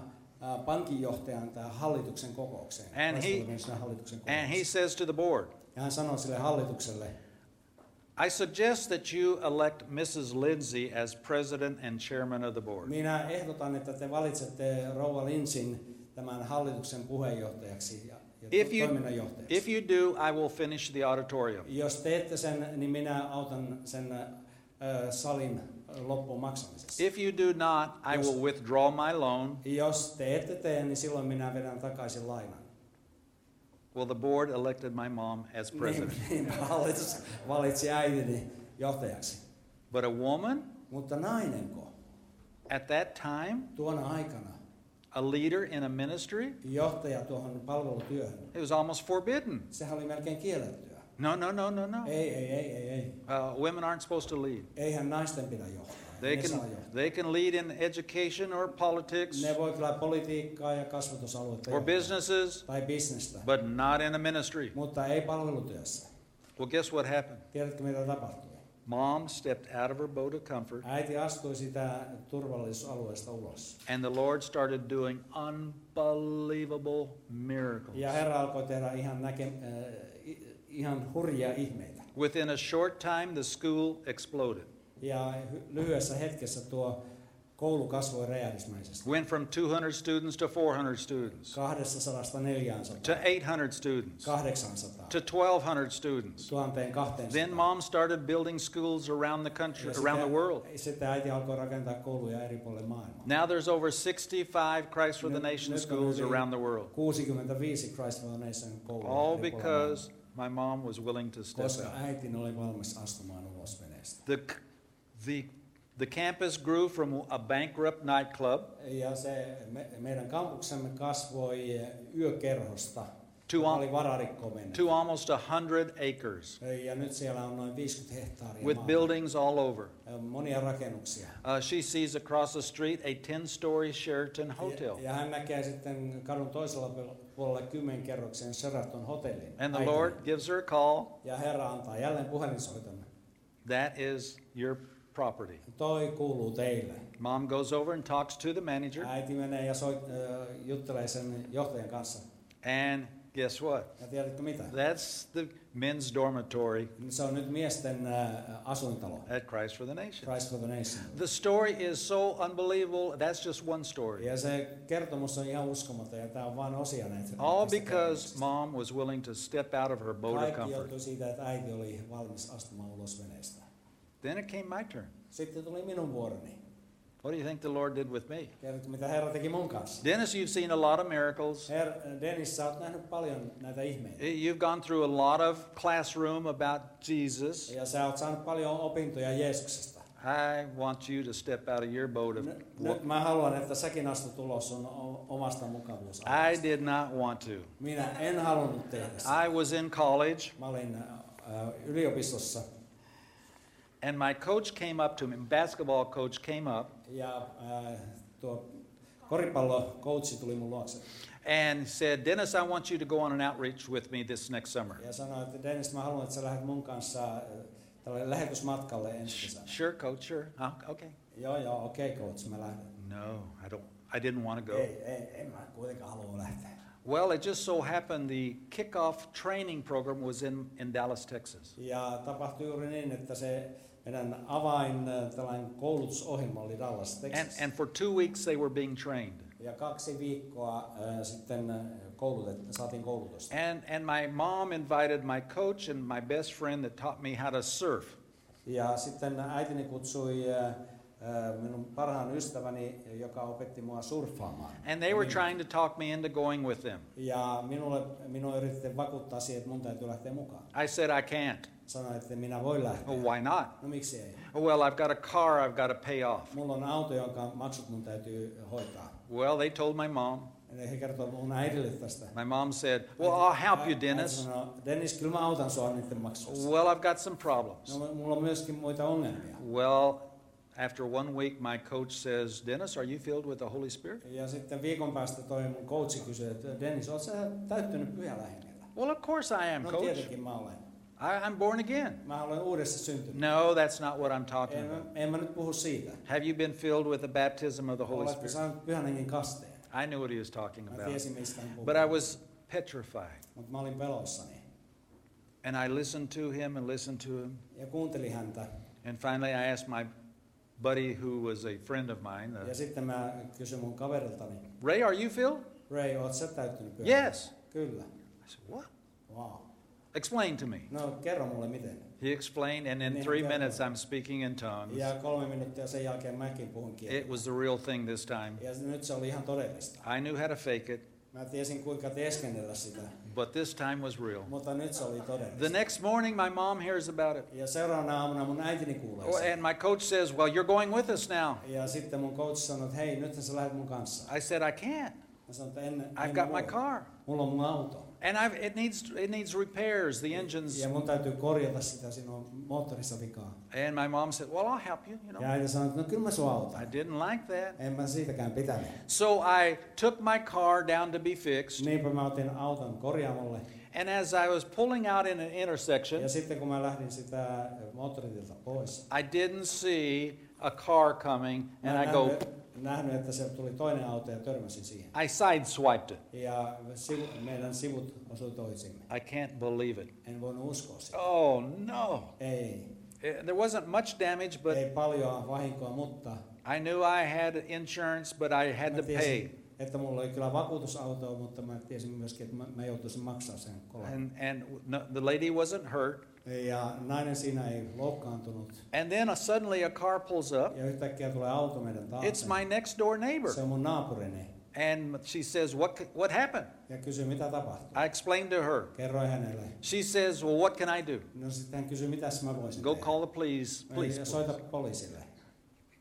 A: pankinjohtajan tähän hallituksen kokoukseen.
B: And he-
A: hallituksen
B: And he says to the board,
A: Ja hän sanoi sille hallitukselle,
B: I suggest that you elect Mrs. Lindsay as president and chairman of the board.
A: minä ehdotan, että te valitsette Rouva Linsin tämän hallituksen puheenjohtajaksi ja, ja
B: If you-
A: toiminnanjohtajaksi.
B: If you do, I will finish the auditorium.
A: Jos teette sen, niin minä autan sen ä, salin loppuun maksamisessa.
B: If you do not, I
A: Yes.
B: will withdraw my loan.
A: Jos te ette tee, niin silloin minä vedän takaisin lainan.
B: Well, the board elected my mom as president.
A: Niin, niin hallitus valitsi äitini johtajaksi.
B: But a woman
A: Mutta nainenko
B: at that time,
A: tuona aikana
B: a leader in a ministry,
A: johtaja tuohon palvelutyöhön,
B: it was almost forbidden.
A: sehän oli melkein kiellettyä.
B: No, no, no, no, no.
A: Ei, ei, ei, ei, ei.
B: Uh, women aren't supposed to lead.
A: Eihän naisten pidä johtaa.
B: They can, they can lead in education or politics
A: Ne voi kyllä politiikkaa ja kasvatusaluetta
B: or
A: johtaa.
B: businesses,
A: Tai bisnestä,
B: but not in a ministry.
A: mutta ei palvelutyössä.
B: Well, guess what happened?
A: Tiedätkö mitä tapahtui?
B: Mom stepped out of her boat of comfort,
A: Äiti astui sitä turvallisuusalueesta ulos.
B: and the Lord started doing unbelievable miracles.
A: Ja Herra alkoi tehdä ihan, näke, äh, ihan hurjia ihmeitä.
B: Within a short time, the school exploded.
A: Ja hy- lyhyessä hetkessä tuo koulu kasvoi räjähdysmäisesti.
B: Went from 200 students to 400 students,
A: 200 400,
B: to 800 students,
A: 800,
B: to 1,200 students.
A: 1200.
B: Then mom started building schools around the country,
A: Ja
B: around the world.
A: Sitten äiti alkoi rakentaa kouluja eri puolille maailmaa.
B: Now there's over 65 Christ for the Nation schools around the world.
A: 65 Christ for the Nation kouluja.
B: All because my mom was willing to step
A: Koska
B: out.
A: äitini oli valmis astumaan ulos veneestä.
B: The, the, the campus grew from a bankrupt nightclub
A: Ja se, me, meidän kampuksemme kasvoi yökerhosta,
B: To al- to almost 100 acres
A: Ja nyt siellä on noin 50 hehtaaria
B: with
A: maata.
B: buildings all over. Uh, she sees across the street a 10 story Sheraton hotel.
A: Ja, ja hän näkee sitten kadun toisella puolella kymmenkerroksen Sheraton hotellin.
B: And the. Lord gives her a call.
A: Ja Herra antaa jälleen puhelinsoiton.
B: That is your property.
A: Toi kuuluu teille.
B: Mom goes over and talks to the manager.
A: Äiti menee ja soit, äh, juttelee sen johtajan kanssa.
B: And guess what?
A: Ja tiedätkö mitä?
B: That's the men's dormitory
A: Se on nyt miesten äh, asuintalo.
B: at Christ for the Nation.
A: Christ for the Nation.
B: The story is so unbelievable. That's just one story.
A: Ja se kertomus on ihan uskomaton ja tämä on vain osia näitä.
B: All because mom was willing to step out of her boat of comfort.
A: Kaikki johtui siitä, että äiti oli valmis astumaan ulos veneestä.
B: Then it came my turn.
A: Sitten tuli minun vuoroni.
B: What do you think the Lord did with me?
A: Tiedätkö, mitä Herra teki mun kanssa?
B: Dennis, you've seen a lot of miracles.
A: Her, Dennis, sä oot nähnyt paljon näitä ihmeitä.
B: You've gone through a lot of classroom about Jesus.
A: Ja sä oot saanut paljon opintoja Jeesuksesta.
B: I want you to step out of your boat of.
A: Nyt mä haluan, että säkin astut ulos sun omasta
B: I did not want to.
A: Minä en halunnut tehdä sitä.
B: I was in college,
A: Mä olin äh, yliopistossa
B: and my coach came up to me. Basketball coach came up
A: ja äh, tuo koripallokoutsi tuli mun luokse
B: and said, "Dennis, I want you to go on an outreach with me this next summer."
A: ja sanoi, että Dennis, mä haluan, että sä lähdet mun kanssa äh, tälle lähetysmatkalle ensi kesänä.
B: Sure, coach. Sure. Uh, okay.
A: Joo, joo, okay, coach, mä lähden.
B: No, I don't. I didn't want to go.
A: Ei, ei, en mä kuitenkaan halua lähteä.
B: Well, it just so happened the kickoff training program was in, in Dallas, Texas.
A: Ja tapahtui juuri niin, että se meidän avain äh, tällainen koulutusohjelma oli Dallas,
B: And,
A: Texas.
B: and for two weeks they were being trained.
A: Ja kaksi viikkoa äh, sitten äh, koulutet, saatiin koulutusta.
B: And, and my mom invited my coach and my best friend that taught me how to surf.
A: Ja sitten äitini kutsui äh, minun parhaan ystäväni, joka opetti mua surffaamaan.
B: And they were trying to talk me into going with them.
A: Ja minulle, minua yritti vakuuttaa siihen, että mun täytyy lähteä mukaan.
B: I said, I can't.
A: Sanoin, että minä voin lähteä.
B: Well, why not?
A: No miksi ei?
B: Well, I've got a car I've got to pay off.
A: Mulla on auto, jonka maksut mun täytyy hoitaa.
B: Well, they told my mom.
A: He kertoo mun äidille tästä.
B: My mom said, Well, I'll help you, Dennis.
A: sanoi, Dennis, kyllä mä autan sua niiden maksuissa.
B: Well, I've got some problems.
A: No, mulla on myöskin muita ongelmia.
B: Well, after one week, my coach says, Dennis, are you filled with the Holy Spirit?
A: Ja sitten viikon päästä toi mun coachi kysyi, että Dennis, oot sä täyttynyt pyhällä hengellä?
B: Well, of course I am,
A: No
B: coach.
A: tietenkin mä olen.
B: I, I'm born again.
A: Mä olen uudessa syntynyt.
B: No, that's not what I'm talking
A: En,
B: about.
A: en mä nyt puhu siitä.
B: Have you been filled with the baptism of the Holy
A: Oletko
B: Spirit?
A: saanut pyhän hengen kasteen?
B: I knew what he was talking
A: Mä
B: about.
A: tiesin, mistä hän puhuu.
B: But I was petrified.
A: Mutta mä olin peloissani.
B: And I listened to him and listened to him.
A: Ja kuuntelin häntä.
B: And finally, I asked my buddy, who was a friend of mine, uh,
A: Ja sitten mä kysyin mun kaveriltani,
B: Ray, are you Phil?
A: Ray, oot sä täyttynyt
B: Yes.
A: Kyllä.
B: I said, What?
A: Wow.
B: Explain to me.
A: No kerro mulle miten.
B: He explained, and in
A: Niin,
B: three minutes, I'm speaking in tongues.
A: Ja kolme minuuttia sen jälkeen mäkin puhun kieltä.
B: It was the real thing this time.
A: Ja nyt se oli ihan todellista.
B: I knew how to fake it,
A: Mä tiesin kuinka teeskennellä sitä,
B: but this time was real.
A: mutta nyt se oli
B: The next morning, my mom hears about it.
A: Ja seuraavana aamuna mun äitini kuulee
B: Oh,
A: sen.
B: and my coach says, Well, you're going with us now.
A: Ja sitten mun coach sanoi, hei, nyt sä lähdet mun kanssa.
B: I said, I can't.
A: Mä sanoin, en,
B: I've
A: en
B: got my car.
A: Mulla on mun auto.
B: And I've, it, needs, it needs repairs. The engine's.
A: Ja mun täytyy korjata sitä, siinä on moottorissa vikaa.
B: And my mom said, Well, I'll help you. you know.
A: Ja äiti sanoi, no kyllä mä sun autan.
B: I didn't like that.
A: En mä siitäkään pitänyt.
B: So I took my car down to be fixed.
A: Niinpä mä otin auton korjaamolle.
B: And as I was pulling out in an intersection,
A: Ja sitten kun mä lähdin sitä moottoritilta pois,
B: I didn't see a car coming, and I go,
A: nähnyt, että se tuli toinen auto ja törmäsin siihen.
B: I sideswiped it.
A: Ja sivu, meidän sivut osui toisimme.
B: I can't believe it.
A: En voinut uskoa sitä.
B: Oh no.
A: Ei,
B: Eh, There wasn't much damage, but
A: ei paljon vahinkoa, mutta
B: I knew I had insurance, but I had to pay.
A: että mulla oli kyllä vakuutusauto, mutta mä tiesin myöskin, että mä, mä joutuisin maksaa sen kolan.
B: And, and no, the lady wasn't hurt.
A: Ja nainen siinä ei loukkaantunut.
B: And then uh, suddenly a car pulls up.
A: Ja yhtäkkiä tulee auto meidän taakse.
B: It's my next door neighbor.
A: Se on mun naapurini.
B: And she says, what, what happened?
A: Ja kysyi, mitä tapahtui.
B: I explained to her.
A: Kerroin hänelle.
B: She says, well, what can I do?
A: No sitten hän kysyi, mitä mä voisin
B: Go
A: tehdä.
B: call the police,
A: ja soita poliisille.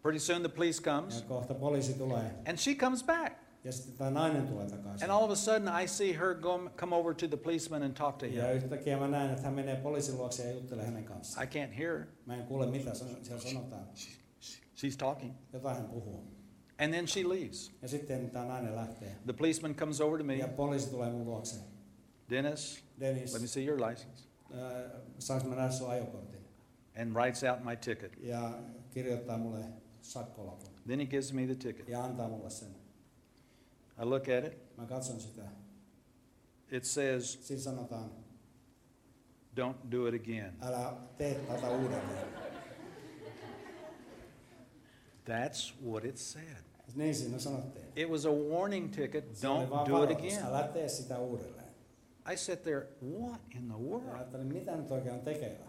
B: Pretty soon the police
A: Ja
B: comes,
A: kohta poliisi tulee.
B: and she comes back.
A: Ja sitten tämä nainen tulee takaisin.
B: And all of a sudden, I see her go, come over to the policeman and talk to
A: Ja
B: him.
A: yhtäkkiä mä näen, että hän menee poliisin luokse ja juttelee hänen kanssaan.
B: I can't hear her.
A: Mä en kuule, mitä siellä sanotaan.
B: She's talking.
A: Jotain hän puhuu.
B: And then she leaves.
A: Ja sitten tämä nainen lähtee.
B: The policeman comes over to me.
A: Ja poliisi tulee mun luokse.
B: Dennis,
A: Dennis,
B: let me see your license.
A: äh, saanko mä nähdä sun ajokortin?
B: And writes out my ticket.
A: Ja kirjoittaa mulle sakkolapun.
B: Then he gives me the ticket.
A: Ja antaa mulle sen.
B: I look at it.
A: Mä katson sitä.
B: It says,
A: Siinä sanotaan,
B: don't do it again.
A: älä tee tätä uudelleen.
B: That's what it said.
A: Niin siinä sanottiin.
B: It was a warning ticket.
A: Se oli
B: Don't
A: vaan
B: do it
A: varoitus.
B: again.
A: Älä tee sitä uudelleen.
B: I sit there, what in the
A: Ja
B: world?
A: ajattelin, mitä nyt oikein on tekeillä.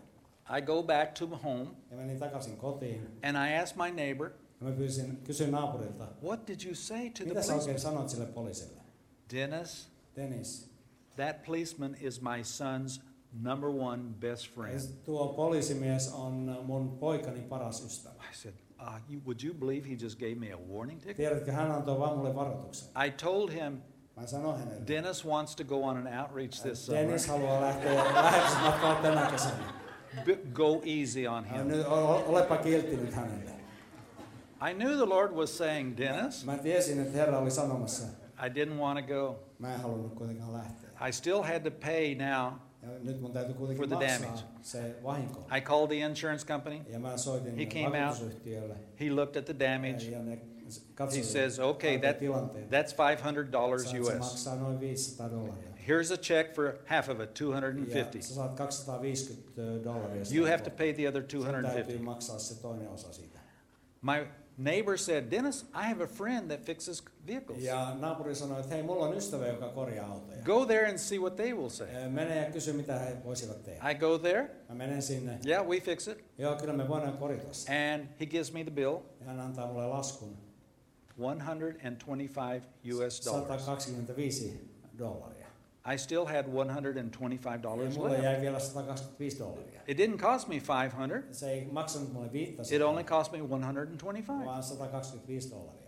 B: I go back to my home
A: Ja menin takaisin kotiin.
B: and I ask my neighbor,
A: Ja mä pyysin, kysyin naapurilta,
B: what did you say to the
A: mitä sä oikein
B: policeman?
A: sille poliisille?
B: Dennis,
A: Dennis,
B: that policeman is my son's number one best friend.
A: tuo poliisimies on mun poikani paras ystävä.
B: I said, uh, you, would you believe he just gave me a warning ticket?
A: Tiedätkö, hän antoi vaan mulle varoituksen.
B: I told him,
A: Mä sanoin hänelle,
B: Dennis wants to go on an outreach this summer.
A: Dennis haluaa lähteä lähetysmatkalle tänä kesänä.
B: B- go easy on
A: Ja
B: him.
A: nyt, o- olepa kiltti nyt hänelle.
B: I knew the Lord was saying, Dennis,
A: Mä tiesin, että Herra oli sanomassa,
B: I didn't want to go.
A: mä en halunnut kuitenkaan lähteä.
B: I still had to pay now.
A: Nyt mun täytyy kuitenkin
B: For the damage. I called the insurance company.
A: Ja mä soitin
B: He came out. He looked at the damage. He says, okay, that, that's $500
A: Se
B: US.
A: maksaa noin 500 dollaria.
B: Here's a check for half of it, 250.
A: sä saat 250 dollaria.
B: You have to pay the other
A: Sun täytyy
B: 250.
A: maksaa se toinen osa siitä.
B: My neighbor said, Dennis, I have a friend that fixes vehicles.
A: Ja naapuri sanoi, että hei, mulla on ystävä, joka korjaa autoja.
B: Go there and see what they will say.
A: Mene ja kysy, mitä he voisivat tehdä.
B: I go there.
A: Mä menen sinne.
B: Yeah, we fix it.
A: Joo, kyllä me voidaan korjata se.
B: And he gives me the bill,
A: Ja hän antaa mulle laskun.
B: 125 US dollars.
A: 125 dollaria.
B: I still had $125
A: Ja
B: left.
A: jäi vielä 125 dollaria.
B: It didn't cost me 500.
A: Se ei maksanut mulle 500,
B: It only cost me 125.
A: vaan 125 dollaria.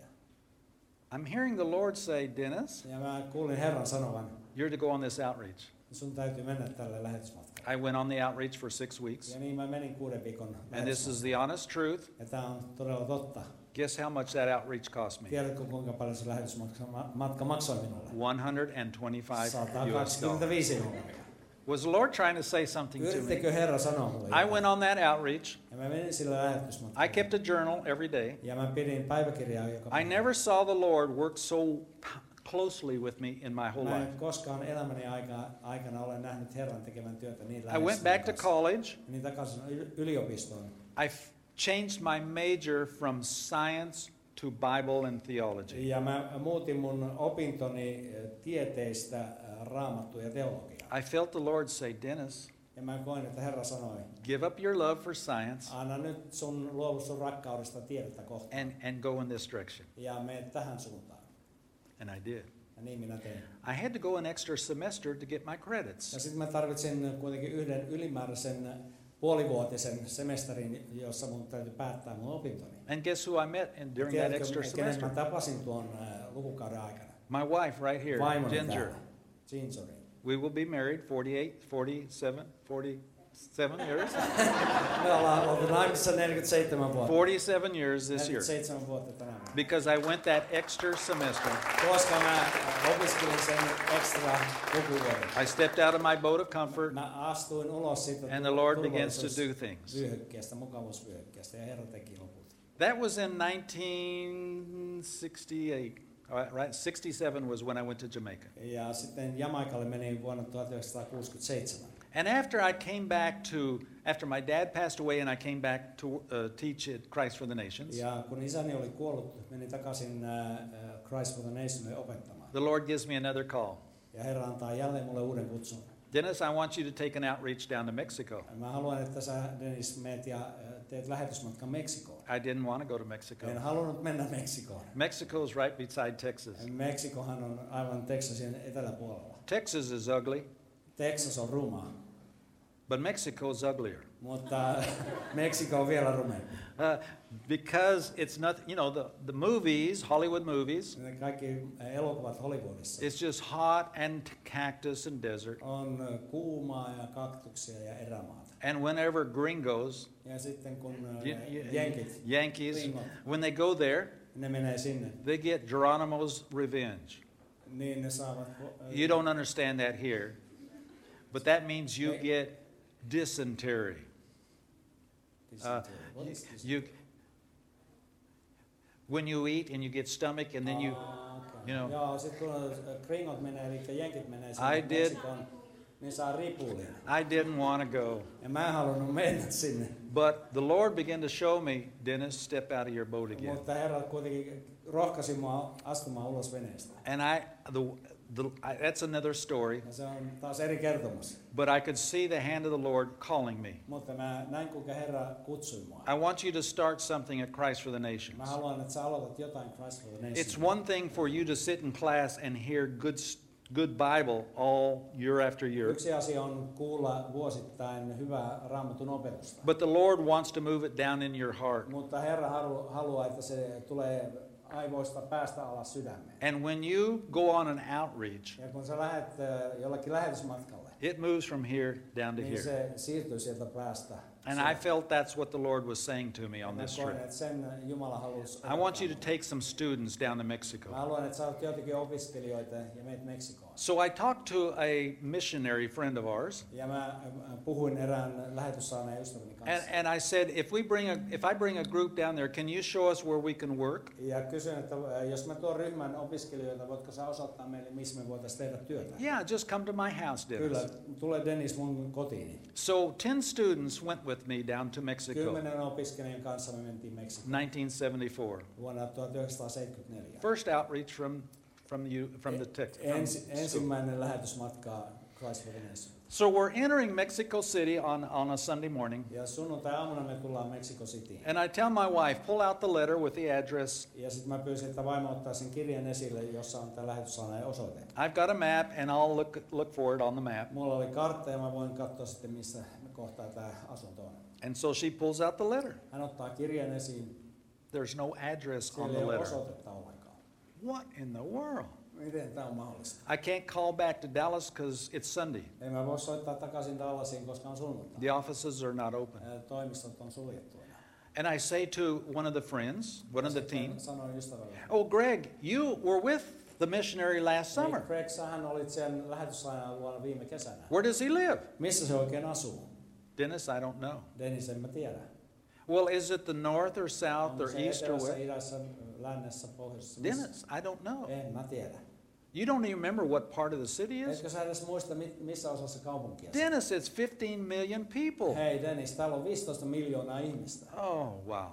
B: I'm hearing the Lord say, Dennis,
A: Ja mä kuulin Herran sanovan,
B: you're to go on this outreach.
A: sun täytyy mennä tälle lähetysmatkalle.
B: I went on the outreach for six weeks.
A: Ja niin mä menin kuuden viikon
B: And this is the honest truth.
A: Ja tämä on todella totta.
B: Guess how much that outreach cost me?
A: Tiedätkö kuinka paljon se lähetysmatka maksoi minulle?
B: 125 US dollars.
A: 125.
B: Was the Lord trying to say something to me?
A: Yrittikö Herra sanoa mulle?
B: I went on that outreach.
A: Ja mä menin sille lähetysmatkalle.
B: I kept a journal every day.
A: Ja mä pidin päiväkirjaa joka
B: I never saw the Lord work so closely with me in my whole life.
A: en koskaan elämäni aika, aikana ole nähnyt Herran tekemään työtä niin
B: I went back to college.
A: Menin takaisin y- yliopistoon.
B: I changed my major from science to Bible and theology.
A: Ja mä muutin mun opintoni eh, tieteistä eh, raamattu ja teologiaa.
B: I felt the Lord say, Dennis,
A: Ja mä koin, että Herra sanoi,
B: give up your love for science
A: anna nyt sun luovu sun rakkaudesta tiedettä kohtaan.
B: and, and go in this direction.
A: Ja mene tähän suuntaan.
B: And I did.
A: Ja niin minä tein.
B: I had to go an extra semester to get my
A: Ja
B: credits.
A: sitten mä tarvitsin kuitenkin yhden ylimääräisen puolivuotisen semesterin, jossa mun täytyy päättää mun opintoni.
B: And guess who I met in, during that
A: Tiedätkö,
B: extra
A: kenen mä
B: semester?
A: tapasin tuon äh, lukukauden aikana?
B: My wife right here,
A: Vaimoni
B: Ginger.
A: täällä. Gingeri.
B: We will be married 48, 47, 47 years.
A: well, Me ollaan oltu naimisissa 47 vuotta.
B: 47 years this year.
A: 47 vuotta tänä vuonna.
B: Because I went that extra semester.
A: Koska mä opiskelin sen ekstra.
B: I stepped out of my boat of comfort,
A: Mä astuin ulos siitä
B: and the Lord begins to do things.
A: vyöhykkeestä, mukavuusvyöhykkeestä, ja Herra teki loput.
B: That was in 1968. All right, right? 67 was when I went to Jamaica.
A: Ja sitten Jamaikalle meni vuonna 1967.
B: And after I came back to, after my dad passed away and I came back to uh, teach at Christ for the Nations,
A: Ja kun isäni oli kuollut, menin takaisin äh, Christ for the Nationille opettamaan.
B: the Lord gives me another call.
A: Ja Herra antaa jälleen mulle uuden kutsun.
B: Dennis, I want you to take an outreach down to Mexico.
A: Mä haluan, että sä Dennis meet ja äh, teet lähetysmatkan Meksikoon.
B: I didn't want to go to Mexico.
A: En halunnut mennä Meksikoon.
B: Mexico is right beside Texas.
A: Meksikohan on aivan Texasin eteläpuolella.
B: Texas is ugly,
A: Texas on ruma,
B: but Mexico is uglier.
A: mutta Meksiko on vielä rumempi.
B: Uh, because it's not, you know, the, the movies, Hollywood movies,
A: Kaikki elokuvat Hollywoodissa
B: it's just hot and cactus and desert.
A: on äh, kuumaa ja kaktuksia ja erämaata.
B: And whenever gringos,
A: Ja sitten kun äh,
B: y- y-
A: jenkit,
B: Yankees,
A: Gringot.
B: when they go there,
A: ne menee sinne,
B: they get Geronimo's revenge.
A: niin ne saavat... äh,
B: You don't understand that here, but that means you get dysentery. Uh, you, you, when you eat and you get stomach and then you,
A: Ah,
B: you know.
A: Joo, sit kun gringot menee, eli jenkit menee sinne
B: I did. I didn't want to go.
A: Ja mä en halunnut mennä sinne.
B: But the Lord began to show me, Dennis, step out of your boat again.
A: Mutta Herra kuitenkin rohkaisi mua astumaan ulos veneestä.
B: And I, the, the, I, that's another story.
A: Se on taas eri kertomus.
B: But I could see the hand of the Lord calling me.
A: Mutta mä näin, kuinka Herra kutsui mua.
B: I want you to start something at Christ for the
A: Mä
B: Nations.
A: haluan, että sä aloitat jotain Christ for the
B: It's one thing for you to sit in class and hear good, good Bible all year after year.
A: Yksi asia on kuulla vuosittain hyvää raamatun opetusta.
B: But the Lord wants to move it down in your heart.
A: Mutta Herra haluaa, että se tulee aivoista päästä alas sydämeen.
B: And when you go on an outreach,
A: Ja kun sä äh, jollekin lähetysmatkalle,
B: it moves from here down to
A: niin
B: here.
A: se siirtyy sieltä päästä.
B: And I felt that's what the Lord was saying to me on this trip.
A: että sen äh, Jumala halusi
B: I want you to take some students down to Mexico.
A: Haluan, että sä oot jotenkin opiskelijoita ja meet Meksikoon.
B: So I talked to a missionary friend of ours,
A: Ja mä puhuin erään ystäväni
B: and,
A: kanssa.
B: and I said, if we bring a, if I bring a group down there, can you show us where we can work?
A: Ja kysyin, että jos mä tuon ryhmän opiskelijoita, voitko sä osoittaa meille, missä me voitaisiin tehdä työtä?
B: Yeah, just come to my house,
A: Kyllä, tule Dennis mun kotiini.
B: So 10 students went with me down to Mexico,
A: Kymmenen opiskelijan kanssa me mentiin Meksikoon
B: 1974.
A: vuonna 1974.
B: First outreach from, from, you, from the text. from
A: Ensi,
B: school.
A: ensimmäinen lähetysmatka Christ for the Nation.
B: So we're entering Mexico City on, on a Sunday morning,
A: Ja sunnuntai-aamuna me tullaan Mexico Cityin.
B: and I tell my wife, pull out the letter with the address.
A: Ja sitten mä pyysin, että vaimo ottaa sen kirjan esille, jossa on tämä lähetyssaaneen osoite.
B: I've got a map, and I'll look, look for it on the map.
A: Mulla oli kartta ja mä voin katsoa sitten, missä kohtaa tämä asunto on.
B: And so she pulls out the letter.
A: Hän ottaa kirjan esiin.
B: There's no address on
A: Siellä
B: the
A: ei ole
B: letter.
A: osoitetta ollenkaan.
B: What in the world?
A: Miten tämä on mahdollista?
B: I can't call back to Dallas because it's Sunday.
A: En mä voi soittaa takaisin Dallasiin, koska on sunnuntai.
B: The offices are not open.
A: Toimistot on suljettuina.
B: And I say to one of the friends, one of the team, Oh, Greg, you were with the missionary last summer.
A: Greg, sähän olit sen lähetyssaaneen viime kesänä.
B: Where does he live?
A: Missä se oikein asuu?
B: Dennis, I don't know.
A: Dennis, en mä tiedä.
B: Well, is it the north or south or east or west?
A: Lännessä, pohjoisessa?
B: Dennis, I don't know.
A: En mä tiedä.
B: You don't even remember what part of the city is?
A: Etkö sä edes muista, mi- missä osassa kaupunkia?
B: Dennis, it's 15 million people.
A: Hei Dennis, täällä on 15 miljoonaa ihmistä.
B: Oh, wow.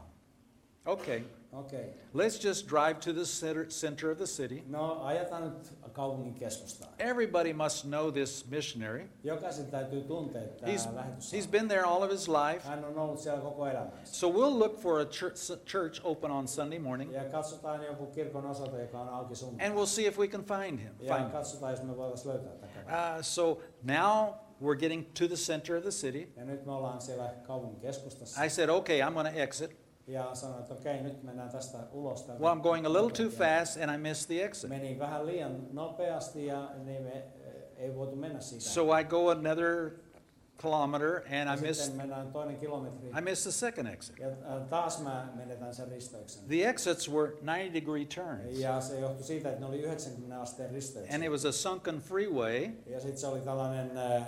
B: Okay.
A: Okay.
B: let's just drive to the center, center of the city.
A: No, ajetaan nyt kaupungin keskustaan.
B: Everybody must know this missionary.
A: Jokaisen täytyy tuntea tämä
B: He's, he's been there all of his life.
A: Hän on ollut siellä koko elämänsä.
B: So we'll look for a church, church open on Sunday morning
A: Ja katsotaan joku kirkon osoite, joka on auki
B: and we'll see if we can find him.
A: Ja
B: Find him.
A: katsotaan, jos me löytää tätä.
B: Uh, so now we're getting to the center of the city.
A: Ja nyt me ollaan siellä kaupungin keskustassa.
B: I said, okay, I'm going to exit.
A: Ja sanoin, että okei, nyt mennään tästä ulos. Täältä.
B: Well, I'm going a little too fast and I missed the exit.
A: Meni vähän liian nopeasti ja niin me eh, ei voitu mennä siitä.
B: So I go another kilometer and I miss
A: sitten mennään toinen kilometri.
B: I miss the second exit.
A: Ja äh, taas mä menetän sen risteyksen.
B: The exits were 90 degree turns.
A: Ja se johtui siitä, että ne oli 90 asteen risteykset.
B: And it was a sunken freeway.
A: Ja sitten se oli tällainen äh,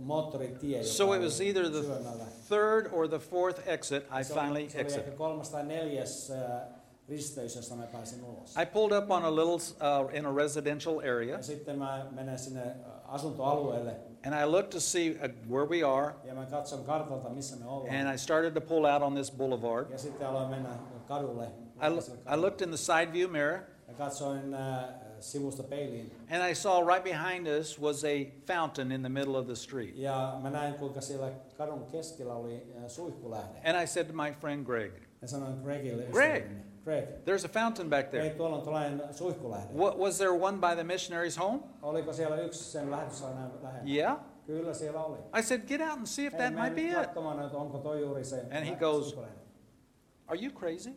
A: moottoritie, joka
B: So it was
A: oli
B: either the
A: syömällä.
B: third or the fourth exit I
A: se oli,
B: finally
A: se oli
B: exited.
A: ehkä kolmas tai neljäs äh, risteys, josta mä pääsin ulos.
B: I pulled up on a little uh, in a residential area
A: Ja sitten mä menen sinne asuntoalueelle
B: and I looked to see uh, where we are
A: ja mä katson kartalta, missä me ollaan.
B: and I started to pull out on this boulevard.
A: Ja sitten aloin mennä kadulle.
B: I, lo- I looked in the side view mirror
A: Ja katsoin sivusta peiliin.
B: and I saw right behind us was a fountain in the middle of the street.
A: Ja mä näin, kuinka siellä kadun keskellä oli äh, suihkulähde.
B: And I said to my friend Greg,
A: Ja sanoin Gregille,
B: Greg. There's a fountain back there.
A: tuolla on tällainen suihkulähde.
B: What, was there one by the missionary's home?
A: Oliko siellä yksi sen lähellä?
B: Yeah.
A: Kyllä siellä oli.
B: I said, get out and see if
A: Hei,
B: that might be it.
A: onko toi juuri se
B: And he goes- Are you crazy?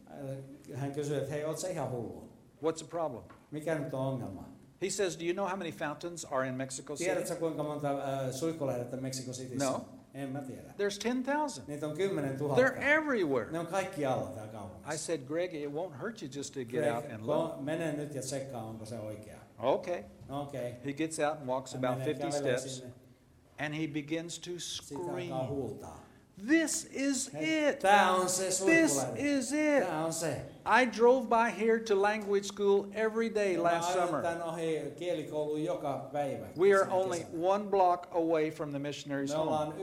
A: Hän kysyi, että hei, ihan hullu?
B: What's the problem?
A: Mikä nyt on ongelma?
B: He says, Do you know how many fountains are in Mexico City?
A: Tiedätkö kuinka monta suihkulähdettä Mexico Cityssä?
B: No.
A: En mä tiedä.
B: There's 10,000.
A: Niitä on 10 000.
B: They're everywhere.
A: Ne on kaikki alla täällä
B: I said, Greg, it won't hurt you just to get
A: Greg,
B: out and look.
A: Mene nyt ja tsekkaa, onko se oikea.
B: Okay.
A: Okay.
B: He gets out and walks
A: Hän
B: about 50 steps
A: sinne.
B: and he begins to
A: Sitten alkaa
B: scream. This is it.
A: Tää on se
B: This is it.
A: Tää on se.
B: I drove by here to language school every day last summer.
A: tän ohi kielikouluun joka päivä.
B: We are only one block away from the missionary's
A: Me
B: home.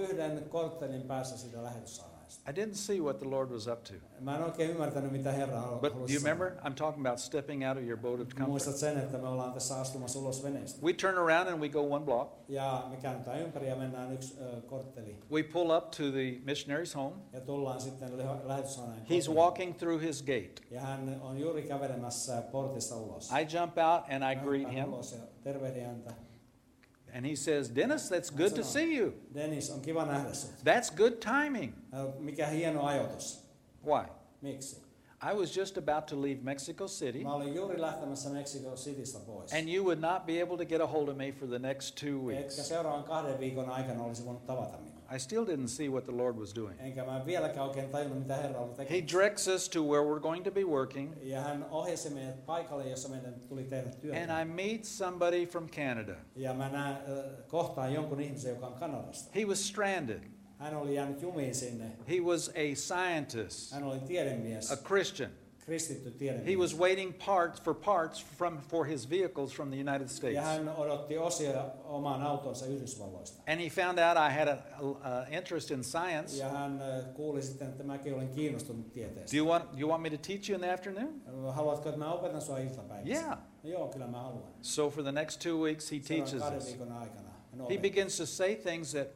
A: Ollaan yhden korttelin päässä siitä lähetyssaarnaista.
B: I didn't see what the Lord was up to.
A: Mä en oikein ymmärtänyt, mitä Herra halusi
B: But do you remember? I'm talking about stepping out of your boat of comfort.
A: Muistat sen, että me ollaan tässä astumassa ulos veneestä.
B: We turn around and we go one block.
A: Ja me ympäri ja mennään yksi ö, kortteli.
B: We pull up to the missionary's home.
A: Ja tullaan sitten lähetyssaarnaan.
B: He's walking through his gate.
A: Ja hän on juuri kävelemässä portista ulos.
B: I jump out and I greet him.
A: ulos ja tervehdin häntä.
B: And he says, Dennis, that's good to see you.
A: Dennis, on kiva nähdä sut.
B: That's good timing.
A: Ö, Mikä hieno ajoitus.
B: Why?
A: Miksi?
B: I was just about to leave Mexico City,
A: Mä olin juuri lähtemässä Mexico Citystä pois.
B: and you would not be able to get a hold of me for the next two weeks.
A: Seuraavan kahden viikon aikana olisi voinut tavata minua.
B: I still didn't see what the Lord was doing.
A: Enkä mä vieläkään oikein tajunnut, mitä Herra oli
B: He directs us to where we're going to be working,
A: Ja hän ohjasi meidät paikalle, jossa meidän tuli tehdä työtä.
B: and I meet somebody from Canada.
A: Ja mä näen, äh, kohtaan jonkun ihmisen, joka on Kanadasta.
B: He was stranded.
A: Hän oli jäänyt jumiin sinne.
B: He was a scientist,
A: Hän oli tiedemies,
B: a Christian.
A: Kristitty
B: He was waiting parts for parts from for his vehicles from the United States.
A: Ja hän odotti osia omaan autonsa Yhdysvalloista.
B: And he found out I had an interest in science.
A: Ja hän äh, kuuli sitten, että mäkin olen kiinnostunut
B: Do you want you want me to teach you in the afternoon?
A: Haluatko, että mä opetan sua?
B: Yeah.
A: No, joo, kyllä mä haluan.
B: So for the next two weeks, he teaches us. He begins to say things that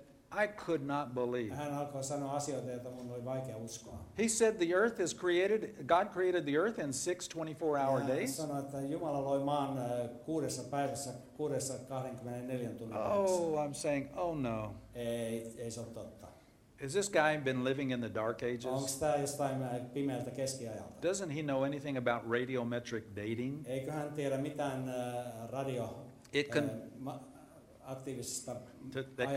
B: I could not believe.
A: Hän alkoi sanoa asioita, joita mun oli vaikea uskoa.
B: He said the earth is created, God created the earth in six 24
A: Ja
B: hour
A: hän
B: days.
A: sanoi, että Jumala loi maan äh, kuudessa päivässä, kuudessa 24 tunnin.
B: Oh, I'm saying, oh no.
A: Ei, ei se ole totta.
B: Has this guy been living in the dark
A: Onko
B: ages?
A: tämä jostain äh, pimeältä keskiajalta?
B: Doesn't he know anything about radiometric dating?
A: Eikö hän tiedä mitään äh, radio
B: It
A: äh,
B: That- that-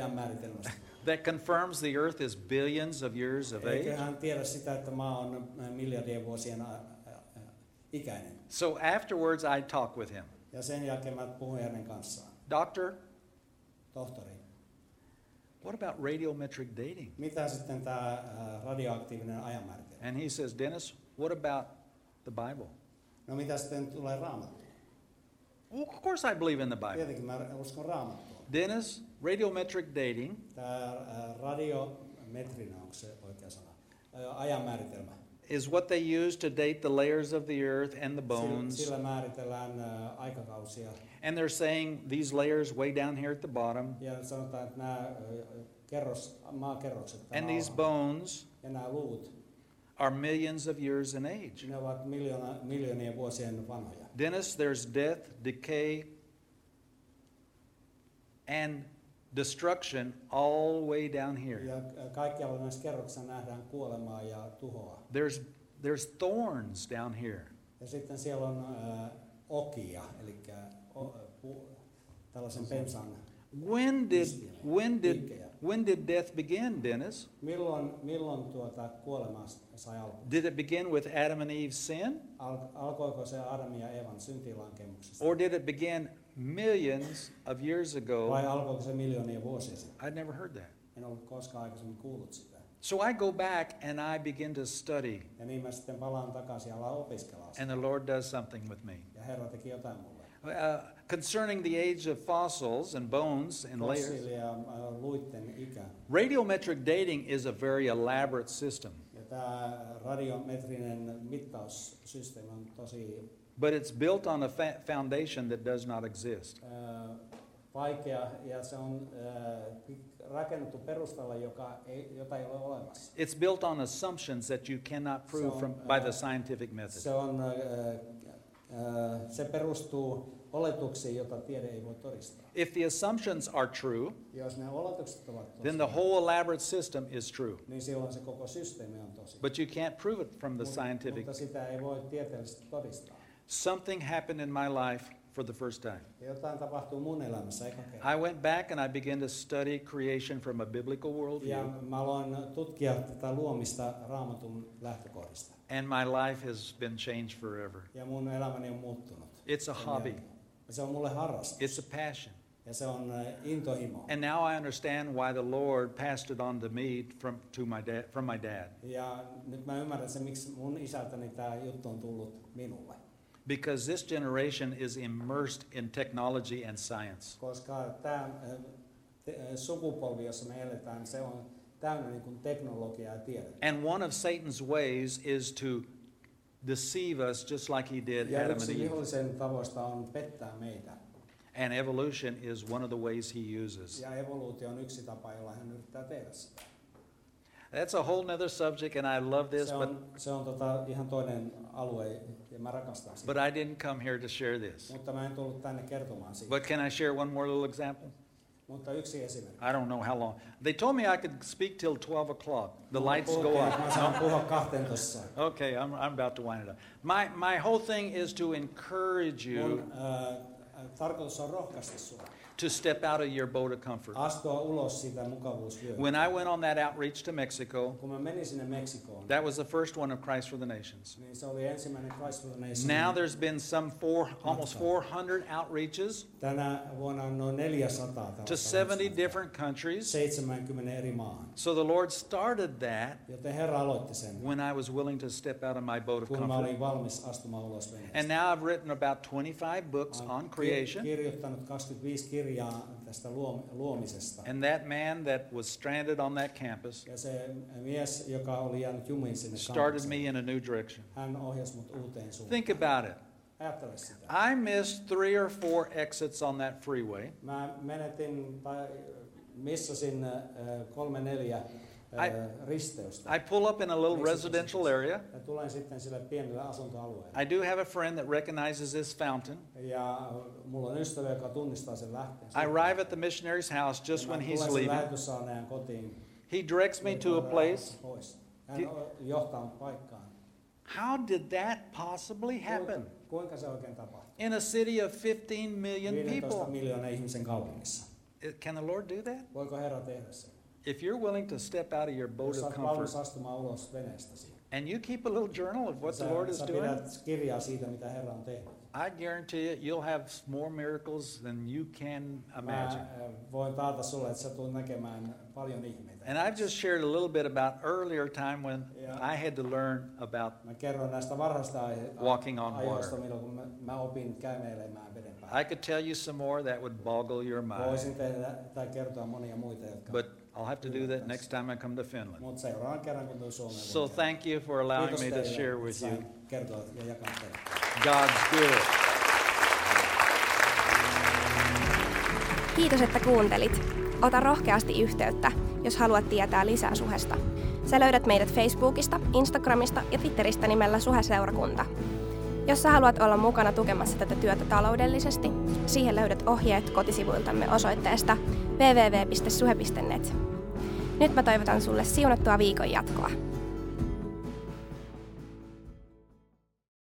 B: that confirms the earth is billions of years of age.
A: hän tiedä sitä, että maa on miljardien vuosien ikäinen?
B: So afterwards, I talk with him.
A: Ja sen jälkeen mä puhuin hänen kanssaan.
B: Doctor,
A: Tohtori,
B: what about radiometric dating?
A: mitä sitten tämä radioaktiivinen ajanmääritelmä?
B: And he says, Dennis, what about the Bible?
A: No mitä sitten tulee raamattuun?
B: Well, of course, I believe in the Bible.
A: Tietenkin mä uskon raamattuun.
B: Dennis, radiometric dating
A: Tämä äh, radiometrinen, onko se oikea sana? Äh, ä, Ajanmääritelmä.
B: is what they use to date the layers of the earth and the bones.
A: sillä määritellään ä, aikakausia.
B: And they're saying these layers way down here at the bottom,
A: Ja sanotaan, että nämä kerros, maakerrokset
B: and these bones
A: ja nämä luut,
B: are millions of years in age.
A: ne ovat miljoona, miljoonien vuosien vanhoja.
B: Dennis, there's death, decay, and destruction all the way down here.
A: Ja äh, kaikkialla näissä kerroksissa nähdään kuolemaa ja tuhoa.
B: There's there's thorns down here.
A: Ja sitten siellä on äh, okia, eli o, äh, pu, tällaisen pensan.
B: When did when did when did death begin, Dennis?
A: Milloin, milloin tuota kuolema sai?
B: Did it begin with Adam and Eve's sin?
A: Al, alkoiko se Adam ja Eevan syntilankemuksesta?
B: Or did it begin millions of years ago?
A: Vai alkoiko se miljoonia vuosia sitten?
B: I'd never heard that.
A: En ollut koskaan aikaisemmin kuullut sitä.
B: So I go back and I begin to study,
A: Ja niin mä sitten palaan takaisin ja alan opiskella sitä.
B: and the Lord does something with me.
A: Ja Herra teki jotain mulle.
B: Uh, concerning the age of fossils and bones and layers,
A: Fossiili ja luitten ikä.
B: radiometric dating is a very elaborate system,
A: Ja tämä radiometrinen mittaussysteemi on tosi
B: but it's built on a fa- foundation that does not exist.
A: Uh, vaikea ja se on uh, rakennettu perustalla, joka ei, jota ei ole olemassa.
B: It's built on assumptions that you cannot prove
A: So,
B: from,
A: uh,
B: by the uh, scientific method.
A: Se, on, se perustuu oletuksiin, jota tiede ei voi todistaa.
B: If the assumptions are true,
A: Jos ne oletukset ovat
B: then the whole elaborate system is true.
A: niin silloin se koko systeemi on tosi.
B: But you can't prove it from the
A: Mut-
B: scientific.
A: Mutta sitä ei voi tieteellisesti todistaa.
B: Something happened in my life for the first time.
A: Ja jotain tapahtuu mun elämässä eka kerran.
B: I went back and I began to study creation from a biblical
A: Ja
B: worldview,
A: mä aloin tutkia tätä luomista raamatun lähtökohdista.
B: and my life has been changed forever.
A: Ja mun elämäni on muuttunut.
B: It's a hobby,
A: se on mulle harrastus.
B: it's a passion.
A: Ja se on äh, intohimo.
B: And now I understand why the Lord passed it on to me from, to my dad, from my dad.
A: Ja nyt mä ymmärrän sen, miksi mun isältäni tämä juttu on tullut minulle.
B: Because this generation is immersed in technology and science.
A: Koska tämä eh, eh, sukupolvi, jossa me eletään, se on täynnä niin kuin teknologiaa ja tiedettä.
B: And one of Satan's ways is to deceive us just like he did
A: Ja
B: Adam and Eve.
A: vihollisen tavoista on pettää meitä.
B: And evolution is one of the ways he uses.
A: Ja evoluutio on yksi tapa, jolla hän yrittää tehdä sitä.
B: That's a whole nother subject, and I love this,
A: Se
B: but,
A: se on tota ihan toinen alue ja mä rakastan sitä.
B: but I didn't come here to share this.
A: Mutta mä en tullut tänne kertomaan siitä.
B: But can I share one more little example?
A: Mutta yksi esimerkki.
B: I don't know how long. They told me I could speak till 12 o'clock. The lights go
A: Okei, Mä saan puhua 12.
B: Okay, I'm, I'm about to wind it up. My, my whole thing is to encourage you
A: Mun äh, tarkoitus on rohkaista sua.
B: To step out of your boat of comfort.
A: Astua ulos siitä.
B: When I went on that outreach to Mexico,
A: Kun mä menin sinne Meksikoon,
B: that was the first one of Christ for the Nations.
A: niin se oli ensimmäinen Christ for the Nation.
B: Now there's been some four, almost 400 outreaches
A: Tänä vuonna on noin 400
B: to 70 different countries.
A: 70 eri maahan.
B: So the Lord started that
A: Joten Herra aloitti sen,
B: when I was willing to step out of my boat of
A: kun mä
B: comfort.
A: olin valmis astumaan ulos veneestä.
B: And now I've written about 25 books on creation.
A: kirjoittanut 25 kirjaa tästä luom- luomisesta.
B: And that man that was stranded on that campus
A: Ja se mies, joka oli jäänyt jumiin sinne
B: started me in a new direction.
A: hän ohjasi mut uuteen suuntaan.
B: Think about it.
A: Ajattele sitä.
B: I missed three or four exits on that freeway.
A: Mä menetin tai missasin äh, kolme neljä
B: I- äh,
A: risteystä.
B: I pull up in a little residential area.
A: Ja tulen sitten sille pienelle asuntoalueelle.
B: I do have a friend that recognizes this fountain.
A: Ja äh, mulla on ystävä, joka tunnistaa sen lähteen.
B: I arrive at the missionary's house just when he's leaving.
A: kotiin.
B: He directs me to a place.
A: Pois. Hän
B: Di-
A: johtaa paikkaan.
B: How did that possibly happen?
A: Kuinka se oikein tapahtui?
B: In a city of 15 million
A: 15
B: people.
A: miljoonaa ihmisen kaupungissa.
B: Can the Lord do that?
A: Voiko Herra tehdä sen?
B: If you're willing to step out of your boat
A: Jos
B: of
A: olet
B: comfort
A: valmis astumaan ulos veneestäsi.
B: and you keep a little journal of what the Lord is
A: sä
B: doing,
A: pidät kirjaa siitä, mitä Herra on tehnyt.
B: I guarantee you, you'll have more miracles than you can
A: Mä äh,
B: imagine.
A: äh, voin taata sulle, että sä tulet näkemään paljon ihmeitä.
B: And I've just shared a little bit about earlier time when
A: Yeah.
B: I had to learn about
A: Mä kerron näistä varhaista aihe-
B: Walking on
A: ajoista,
B: water.
A: milloin kun mä, mä opin käymeilemään veden päällä.
B: I could tell you some more that would boggle your mind.
A: Voisin tehdä tai kertoa monia muita, jotka...
B: But I'll have to do that next time I come to Finland.
A: Mutta seuraavan kerran, kun tulen Suomeen.
B: So
A: voin
B: thank you for allowing
A: Kiitos
B: me to
A: teille,
B: share
A: että
B: with
A: sain
B: you.
A: kertoa ja jakaa teille.
B: God's good.
C: Kiitos, että kuuntelit. Ota rohkeasti yhteyttä, jos haluat tietää lisää suhesta. Sä löydät meidät Facebookista, Instagramista ja Twitteristä nimellä Suheseurakunta. Jos sä haluat olla mukana tukemassa tätä työtä taloudellisesti, siihen löydät ohjeet kotisivuiltamme osoitteesta www.suhe.net. Nyt mä toivotan sulle siunattua viikon jatkoa.